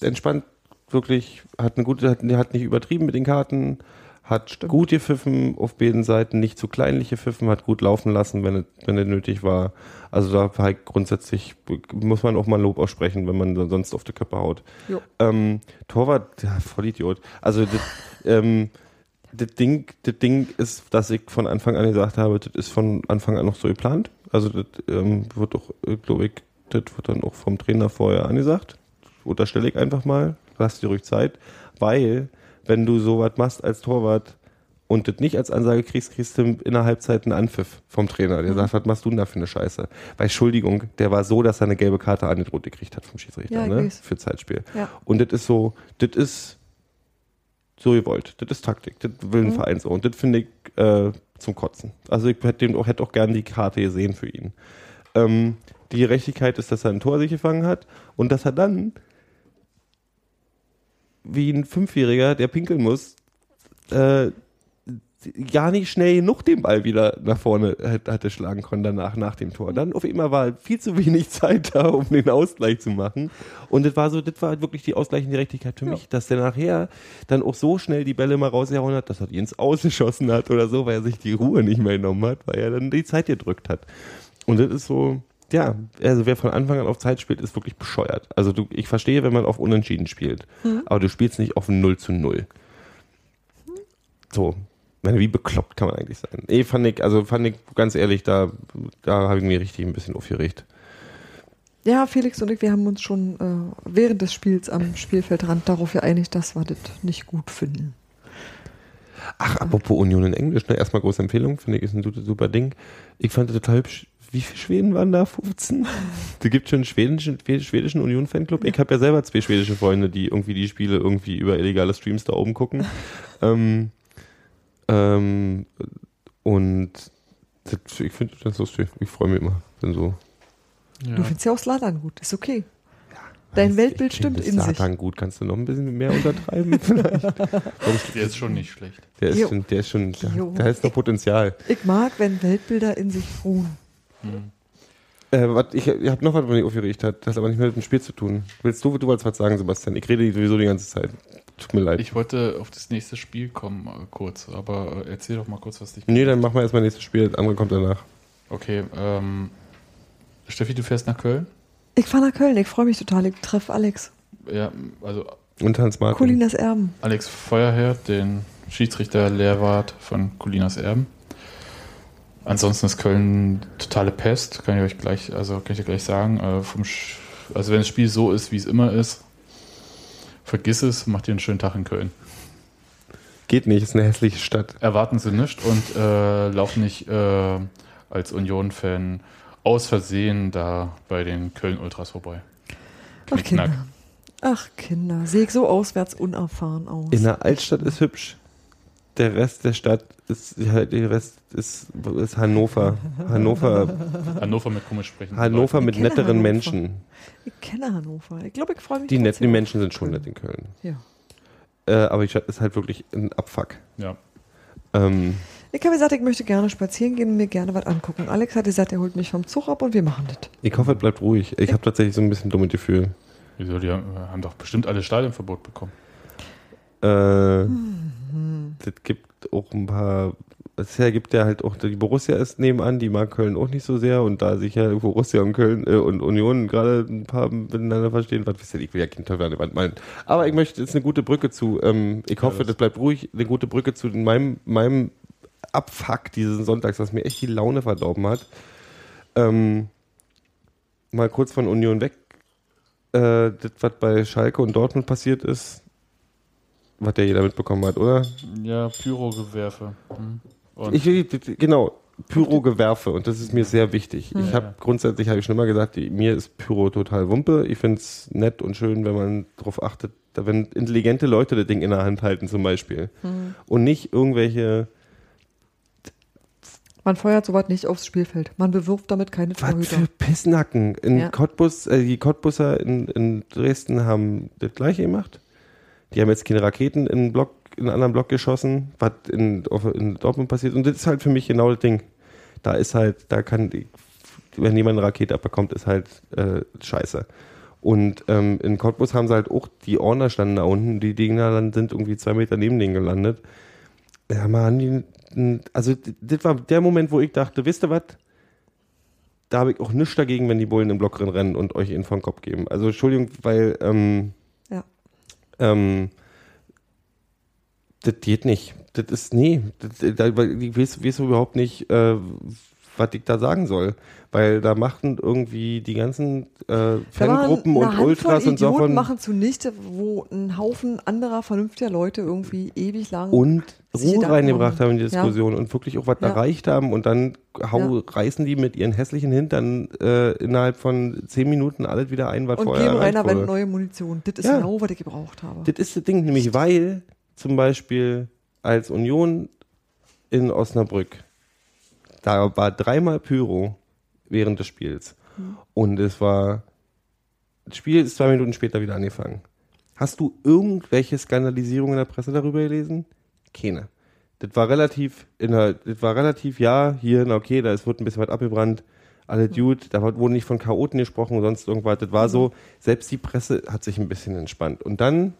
entspannt, wirklich, hat eine gute, hat, hat nicht übertrieben mit den Karten, hat gut gepfiffen auf beiden Seiten, nicht zu kleinlich gepfiffen, hat gut laufen lassen, wenn es, wenn es nötig war. Also da war halt grundsätzlich, muss man auch mal Lob aussprechen, wenn man sonst auf die Köppe haut. Jo. Ähm, Torwart, ja, Vollidiot. Also das, ähm, das Ding, das Ding ist, dass ich von Anfang an gesagt habe, das ist von Anfang an noch so geplant. Also das ähm, wird doch, glaube ich, das wird dann auch vom Trainer vorher angesagt. Unterstelle ich einfach mal. Lass dir ruhig Zeit. Weil, wenn du sowas machst als Torwart und das nicht als Ansage kriegst, kriegst du in der Halbzeit einen Anpfiff vom Trainer. Der sagt, was machst du denn da für eine Scheiße? Weil, Entschuldigung, der war so, dass er eine gelbe Karte angedroht gekriegt hat vom Schiedsrichter, Ja, ne? Für Zeitspiel. Ja. Und das ist so, das ist so gewollt. Das ist Taktik. Das will ein Mhm. Verein so. Und das finde ich äh, zum Kotzen. Also ich hätte auch, hätte auch gern die Karte gesehen für ihn. Ähm, die Gerechtigkeit ist, dass er ein Tor sich gefangen hat und dass er dann wie ein Fünfjähriger, der pinkeln muss, äh, gar nicht schnell genug den Ball wieder nach vorne hat- hatte schlagen können danach, nach dem Tor. Dann auf einmal war viel zu wenig *laughs* Zeit da, um den Ausgleich zu machen. Und das war so, das war halt wirklich die ausgleichende Gerechtigkeit für mich, dass der nachher dann auch so schnell die Bälle mal rausgehauen hat, dass er die ins Ausgeschossen hat oder so, weil er sich die Ruhe nicht mehr genommen hat, weil er dann die Zeit gedrückt hat. Und das ist so, ja, also wer von Anfang an auf Zeit spielt, ist wirklich bescheuert. Also du, ich verstehe, wenn man auf Unentschieden spielt, aber du spielst nicht auf ein 0 zu 0. So. Meine, wie bekloppt kann man eigentlich sein? Eh, fand ich, also fand ich ganz ehrlich, da, da habe ich mir richtig ein bisschen aufgeregt. Ja, Felix und ich, wir haben uns schon äh, während des Spiels am Spielfeldrand darauf geeinigt, dass wir das nicht gut finden. Ach, apropos Union in Englisch, ne? Erstmal große Empfehlung, finde ich, ist ein super, super Ding. Ich fand das total hübsch. Wie viele Schweden waren da? 15? Da gibt schon einen schwedischen, schwedischen Union-Fanclub. Ich habe ja selber zwei schwedische Freunde, die irgendwie die Spiele irgendwie über illegale Streams da oben gucken. *laughs* ähm, ähm, und das, ich finde das lustig. Ich freue mich immer, wenn so. Ja. Du findest ja auch Slatan gut, ist okay. Dein Weltbild Ich stimmt in sich. Satan gut. Kannst du noch ein bisschen mehr untertreiben *laughs* vielleicht? Der ist schon nicht schlecht. Der ist Jo. schon, der ist schon, da ist noch Potenzial. Ich mag, wenn Weltbilder in sich ruhen. Äh, wat, ich ich habe noch was, was mich aufgeregt hat. Das hat aber nicht mehr mit dem Spiel zu tun. Willst du, du wolltest was sagen, Sebastian? Ich rede sowieso die ganze Zeit. Tut mir leid. Ich wollte auf das nächste Spiel kommen, äh, kurz, aber äh, erzähl doch mal kurz, was dich. nee, dann machen wir erstmal nächstes Spiel. Das andere kommt danach. Okay, ähm, Steffi, du fährst nach Köln? Ich fahre nach Köln, ich freue mich total. Ich treffe Alex. Ja, also Und Hans Martin. Colinas Erben. Alex Feuerherd, den Schiedsrichter Lehrwart von Colinas Erben. Ansonsten ist Köln totale Pest, kann ich euch gleich, also kann ich dir gleich sagen. Äh, also wenn das Spiel so ist, wie es immer ist, vergiss es, macht ihr einen schönen Tag in Köln. Geht nicht, ist eine hässliche Stadt. Erwarten Sie nicht und äh, laufen nicht äh, als Union-Fan aus Versehen da bei den Köln-Ultras vorbei. Ach, Knickknack. Kinder. Ach, Kinder. Sehe ich so auswärts unerfahren aus. In der Altstadt ist hübsch. Der Rest der Stadt ist, ja, der Rest ist, ist Hannover. Hannover, Hannover mit komisch sprechen. Hannover mit Ich netteren Hannover. Menschen. Ich kenne Hannover. Ich glaube, ich freue mich Die netten trotzdem Menschen sind schon nett in Köln. Ja. Äh, aber die Stadt ist halt wirklich ein Abfuck. Ja. Ähm, Ich habe gesagt, ich möchte gerne spazieren gehen und mir gerne was angucken. Alex hat gesagt, er holt mich vom Zug ab und wir machen das. Ich hoffe, es bleibt ruhig. Ich habe tatsächlich so ein bisschen dummes Gefühl. Wieso? Die haben, haben doch bestimmt alle Stadionverbot bekommen. Äh, Das gibt auch ein paar. Bisher gibt ja halt auch die Borussia ist nebenan, die mag Köln auch nicht so sehr und da sich ja Borussia und Köln äh, und Union gerade ein paar miteinander verstehen, was wisst ihr, ich will ja kein Teufel an die Wand malen. Aber ich möchte jetzt eine gute Brücke zu, ähm, ich hoffe, das bleibt ruhig, eine gute Brücke zu meinem, meinem Abfuck diesen Sonntags, was mir echt die Laune verdorben hat. Ähm, mal kurz von Union weg. Äh, das, was bei Schalke und Dortmund passiert ist, was ja jeder mitbekommen hat, oder? Ja, Pyrogewerfe. Hm. Und Ich genau, Pyrogewerfe und das ist mir sehr wichtig. Ich Ja, habe ja. grundsätzlich, habe ich schon immer gesagt, die, mir ist Pyro total Wumpe. Ich finde es nett und schön, wenn man darauf achtet, da- wenn intelligente Leute das Ding in der Hand halten zum Beispiel Mhm. und nicht irgendwelche, Man feuert sowas nicht aufs Spielfeld. Man bewirft damit keine was Torhüter. für Pissnacken. In Ja. Cottbus, äh, die Cottbusser in, in Dresden haben das gleiche gemacht. Die haben jetzt keine Raketen in einen, Block, in einen anderen Block geschossen, was in, in Dortmund passiert. Und das ist halt für mich genau das Ding. Da ist halt, da kann, wenn jemand eine Rakete abbekommt, ist halt äh, scheiße. Und ähm, in Cottbus haben sie halt auch, die Ordner standen da unten, die Dinger dann sind irgendwie zwei Meter neben denen gelandet. Ja, man, also das war der Moment, wo ich dachte, wisst ihr was? Da habe ich auch nichts dagegen, wenn die Bullen im Block rennen und euch in von Kopf geben. Also Entschuldigung, weil ähm. Ähm, das geht nicht. Das ist, nee, das, da, ich weiß, weiß überhaupt nicht, äh, was ich da sagen soll. Weil da machen irgendwie die ganzen äh, Fangruppen und Handvoll Ultras und so von machen zunichte, wo ein Haufen anderer vernünftiger Leute irgendwie ewig lang und Ruhe reingebracht haben in die Ja. Diskussion und wirklich auch was Ja. erreicht haben und dann hau, Ja. reißen die mit ihren hässlichen Hintern äh, innerhalb von zehn Minuten alles wieder ein, was und vorher geben erreicht Rainer Wendt neue Munition. Das ist Ja. genau, was ich gebraucht habe. Das ist das Ding, nämlich weil zum Beispiel als Union in Osnabrück, da war dreimal Pyro während des Spiels. Und es war, das Spiel ist zwei Minuten später wieder angefangen. Hast du irgendwelche Skandalisierungen in der Presse darüber gelesen? Keine. Das war relativ, in der, das war relativ, ja, hier, na okay, da ist, wird ein bisschen was abgebrannt, alle Dude, da wurde nicht von Chaoten gesprochen sonst irgendwas. Das war so, selbst die Presse hat sich ein bisschen entspannt. Und dann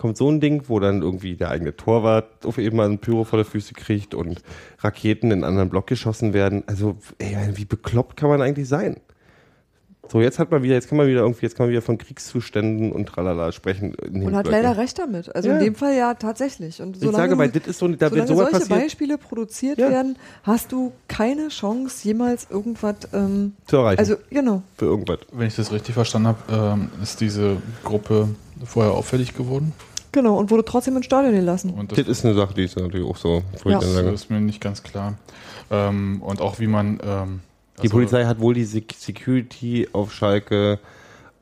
kommt so ein Ding, wo dann irgendwie der eigene Torwart auf eben mal ein Pyro vor der Füße kriegt und Raketen in einen anderen Block geschossen werden. Also, ey, wie bekloppt kann man eigentlich sein? So, jetzt hat man wieder, jetzt kann man wieder irgendwie, jetzt kann man wieder von Kriegszuständen und tralala sprechen. und hat leider recht damit. Also Ja. in dem Fall ja tatsächlich. Und Ich sage, weil das ist so, da wenn solange sowas solche passiert, Beispiele produziert Ja. werden, hast du keine Chance, jemals irgendwas ähm, zu erreichen. Also, genau. für irgendwas. wenn ich das richtig verstanden habe, ähm, ist diese Gruppe vorher auffällig geworden. Genau, und wurde trotzdem ins Stadion gelassen. Und Das ist eine Sache, die ist natürlich auch so. Ja. Das ist mir nicht ganz klar. Ähm, und auch wie man. Ähm, die Polizei hat wohl die Sec- Security auf Schalke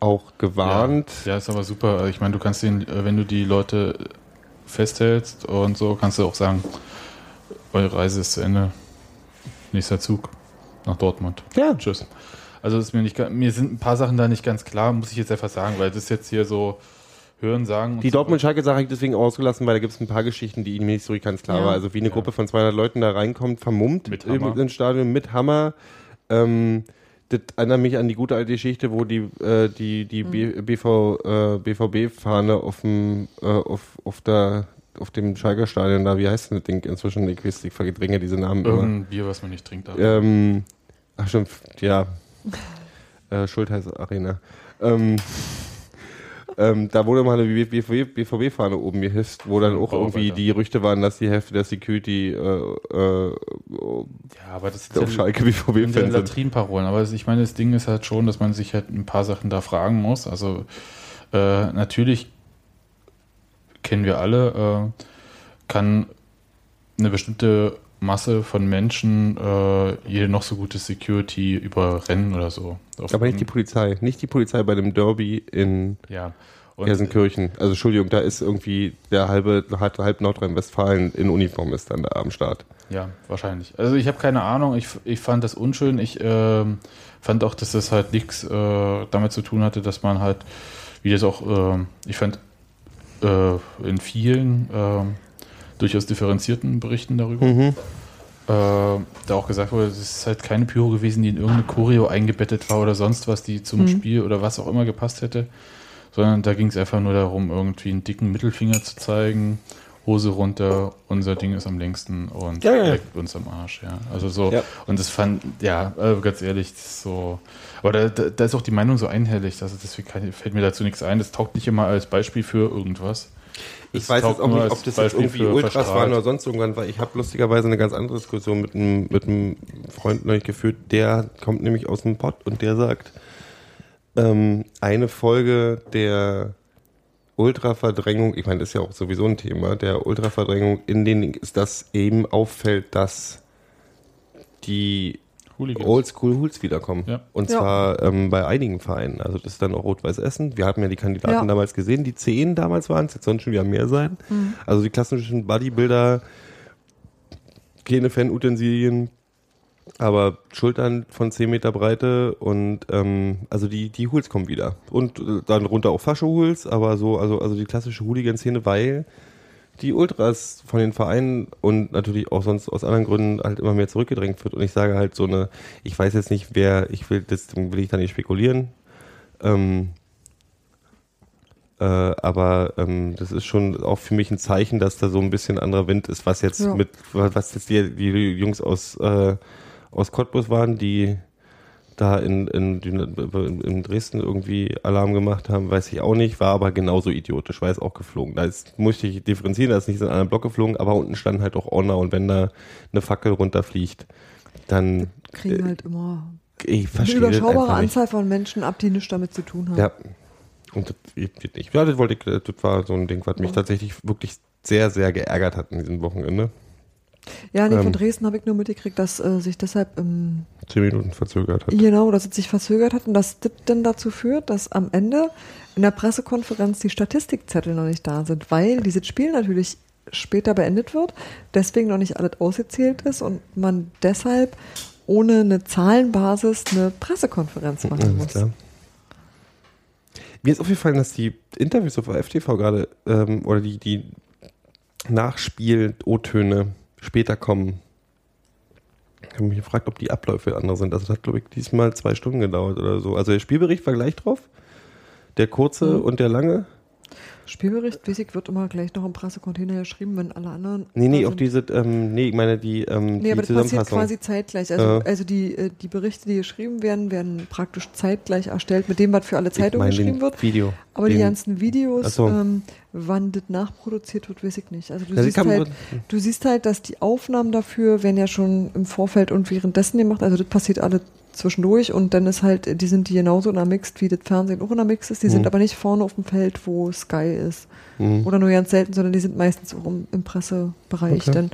auch gewarnt. Ja, ja, ist aber super. Ich meine, du kannst den, äh, wenn du die Leute festhältst und so, kannst du auch sagen, eure Reise ist zu Ende. Nächster Zug nach Dortmund. Ja. Tschüss. Also ist mir nicht, mir sind ein paar Sachen da nicht ganz klar, muss ich jetzt einfach sagen, weil das ist jetzt hier so hören, sagen. Die so. Dortmund-Schalke-Sache habe ich deswegen ausgelassen, weil da gibt es ein paar Geschichten, die mir nicht so ganz klar Ja. war. Also wie eine Gruppe von 200 Leuten da reinkommt, vermummt Mit im, ins Stadion mit Hammer. Ähm, das erinnert mich an die gute alte Geschichte, wo die, äh, die, die B- BV, äh, BVB-Fahne auf dem, äh, auf, auf der, auf dem Schalker Stadion da, wie heißt denn das Ding inzwischen? Ich weiß, ich verdränge diese Namen immer. Irgendein Bier, was man nicht trinkt. Ähm, ach stimmt, ja. äh, Schultheiß Arena. Ähm, ähm, da wurde mal eine BVB-Fahne oben gehisst, wo dann auch irgendwie die Gerüchte waren, dass die Hälfte der Security äh, äh, Ja, aber das ist auf ja, Schalke sind BVB-Fans sind. Latrinenparolen. Aber ich meine, das Ding ist halt schon, dass man sich halt ein paar Sachen da fragen muss. Also äh, natürlich kennen wir alle, äh, kann eine bestimmte Masse von Menschen äh, jede noch so gute Security überrennen oder so. Auf- Aber nicht die Polizei. Nicht die Polizei bei dem Derby in Ja. Und Gelsenkirchen. Also Entschuldigung, da ist irgendwie der halbe, halb, halb Nordrhein-Westfalen in Uniform ist dann da am Start. Ja, wahrscheinlich. Also ich habe keine Ahnung, ich, ich fand das unschön. Ich ähm, fand auch, dass das halt nichts äh, damit zu tun hatte, dass man halt, wie das auch, ähm, ich fand äh, in vielen ähm, durchaus differenzierten Berichten darüber, Mhm. äh, da auch gesagt wurde, es ist halt keine Pyro gewesen, die in irgendeine Choreo eingebettet war oder sonst was, die zum Mhm. Spiel oder was auch immer gepasst hätte, sondern da ging es einfach nur darum, irgendwie einen dicken Mittelfinger zu zeigen, Hose runter, unser Ding ist am längsten und Ja, ja, ja. leckt uns am Arsch, ja. Also so, Ja. und das fand, ja, äh, ganz ehrlich, das ist so, aber da, da, da ist auch die Meinung so einhellig, also deswegen kann, fällt mir dazu nichts ein, das taugt nicht immer als Beispiel für irgendwas. Ich Das weiß jetzt auch nicht, ob das jetzt irgendwie Ultras verstrahlt. waren oder sonst irgendwann, weil ich habe lustigerweise eine ganz andere Diskussion mit einem, mit einem Freund neulich geführt, der kommt nämlich aus dem Pott und der sagt, ähm, eine Folge der Ultraverdrängung, ich meine, das ist ja auch sowieso ein Thema, der Ultraverdrängung in den ist, dass eben auffällt, dass die Hooligans. Oldschool Hools wiederkommen. Ja. Und Ja. zwar ähm, bei einigen Vereinen. Also das ist dann auch Rot-Weiß Essen. Wir hatten ja die Kandidaten Ja. damals gesehen. Die zehn damals waren es, jetzt sollen schon wieder mehr sein. Also die klassischen Bodybuilder, keine Fan-Utensilien, aber Schultern von 10 Meter Breite und ähm, also die, die Hools kommen wieder. Und äh, dann runter auch Fascho-Hools, aber so, also, also die klassische Hooligan-Szene, weil die Ultras von den Vereinen und natürlich auch sonst aus anderen Gründen halt immer mehr zurückgedrängt wird. Und ich sage halt so eine, ich weiß jetzt nicht, wer, ich will, das will ich da nicht spekulieren. Ähm, äh, aber ähm, das ist schon auch für mich ein Zeichen, dass da so ein bisschen anderer Wind ist, was jetzt Ja. mit, was jetzt die, die Jungs aus, äh, aus Cottbus waren, die da in, in, in, Dresden irgendwie Alarm gemacht haben, weiß ich auch nicht, war aber genauso idiotisch, weil es auch geflogen. Da ist, musste ich differenzieren, da ist nicht in anderen Block geflogen, aber unten stand halt auch Honor und wenn da eine Fackel runterfliegt, dann Kriegen äh, halt immer ich eine überschaubare. Anzahl von Menschen ab, die nichts damit zu tun haben. Ja. Und das nicht. Ja, das wollte ich, das war so ein Ding, was mich tatsächlich wirklich sehr, sehr geärgert hat in diesem Wochenende. Ja, nee, von Ähm. Dresden habe ich nur mitgekriegt, dass äh, sich deshalb ähm, Zehn Minuten verzögert hat. genau, dass es sich verzögert hat und das das dann dazu führt, dass am Ende in der Pressekonferenz die Statistikzettel noch nicht da sind, weil dieses Spiel natürlich später beendet wird, deswegen noch nicht alles ausgezählt ist und man deshalb ohne eine Zahlenbasis eine Pressekonferenz machen Alles muss. klar. Mir ist aufgefallen, dass die Interviews auf FTV gerade ähm, oder die, die Nachspiel-O-Töne später kommen. Ich habe mich gefragt, ob die Abläufe andere sind. Also das hat, glaube ich, diesmal zwei Stunden gedauert oder so. Also der Spielbericht war gleich drauf. Der kurze Mhm. und der lange. Spielbericht, Wiesig wird immer gleich noch im Pressecontainer geschrieben, wenn alle anderen. Nee, nee, auch sind. diese, ähm, nee, ich meine die, ähm, Nee, die aber das passiert quasi zeitgleich. Also, Ja. also die, äh, die Berichte, die geschrieben werden, werden praktisch zeitgleich erstellt mit dem, was für alle ich Zeitungen meine geschrieben den wird. Video. Aber die Den- ganzen Ach Videos, so. ähm, wann das nachproduziert wird, weiß ich nicht. Also du, Ja, die siehst halt, du siehst halt, dass die Aufnahmen dafür werden ja schon im Vorfeld und währenddessen gemacht. Also das passiert alle zwischendurch und dann ist halt, die sind die genauso in der Mixed, wie das Fernsehen auch in der Mixed ist. Die sind Mhm. aber nicht vorne auf dem Feld, wo Sky ist. Mhm. Oder nur ganz selten, sondern die sind meistens auch im, im Pressebereich Okay. dann.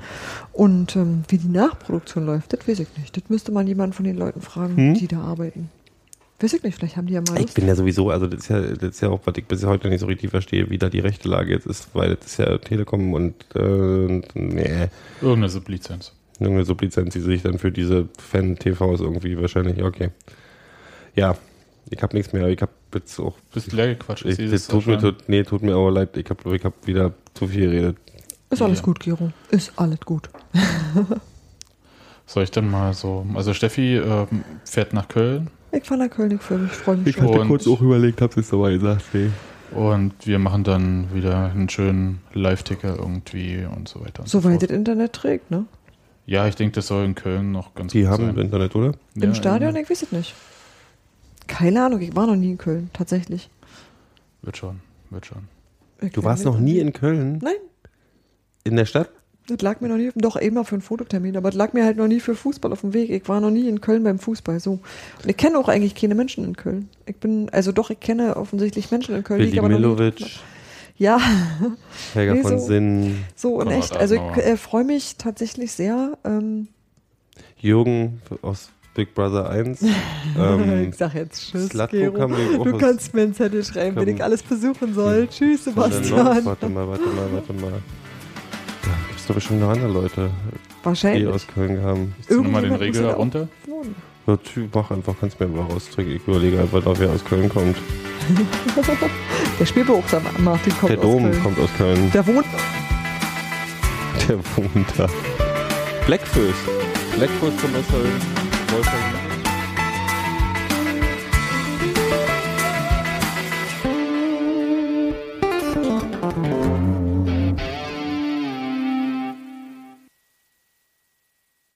Und ähm, wie die Nachproduktion läuft, das weiß ich nicht. Das müsste mal jemand von den Leuten fragen, Hm? die da arbeiten. Weiß ich nicht, vielleicht haben die ja mal Ich bin ja sowieso, also das ist ja, das ist ja auch, was ich bis heute nicht so richtig verstehe, wie da die rechte Lage jetzt ist, weil das ist ja Telekom und, äh, und nee, Irgendeine Sublizenz. Irgendeine Sublizenz, die sich dann für diese Fan-TVs irgendwie wahrscheinlich, okay. Ja, ich habe nichts mehr, ich habe jetzt auch, Bist leer gequatscht. ich, das tut mir, tut, nee, tut mir aber leid, ich habe ich hab wieder zu viel geredet. Ist alles Ja. gut, Gero. Ist alles gut. *laughs* Soll ich dann mal so. Also Steffi ähm, fährt nach Köln Ich fahre nach Köln, ich freue mich, freue mich Ich schon. hatte kurz auch überlegt, hab's jetzt aber gesagt, nee. und wir machen dann wieder einen schönen Live-Ticker irgendwie und so weiter. so Soweit fort. das Internet trägt, ne? Ja, ich denke, das soll in Köln noch ganz Die gut haben sein. Internet, oder? Ja, Im Stadion, ja, ich weiß es nicht. Keine Ahnung, ich war noch nie in Köln, tatsächlich. Wird schon, wird schon. Ich Du war warst noch nie in Köln? Nein, In der Stadt? das lag mir noch nie, doch eben mal für einen Fototermin, aber das lag mir halt noch nie für Fußball auf dem Weg. Ich war noch nie in Köln beim Fußball, so. Und ich kenne auch eigentlich keine Menschen in Köln. Ich bin, also doch, ich kenne offensichtlich Menschen in Köln, die ich Willi aber noch nie Milovic, Ja, Helga Nee, von so- Sinn, so Konrad echt. Also ich Adenauer. äh, freue mich tatsächlich sehr. Ähm, Jürgen aus Big Brother 1. ähm, *laughs* ich sag jetzt Tschüss, Du kannst mir einen Zettel schreiben, wenn ich alles besuchen soll. Tschüss, Sebastian. Warte mal, warte mal, warte mal. Da gibt es doch bestimmt noch andere Leute, die Wahrscheinlich. aus Köln kamen. Ich zieh nochmal den auch runter. wohnen. Ja, Typ, mach einfach, kannst mir mal rausdrücken. Ich überlege einfach, wer aus Köln kommt. *laughs* Der Spielbeobachter Martin kommt der aus Dom Köln. kommt aus Köln. Der wohnt. Der wohnt da. Blackfish. Blackpool zum SHÖ, Wolfgang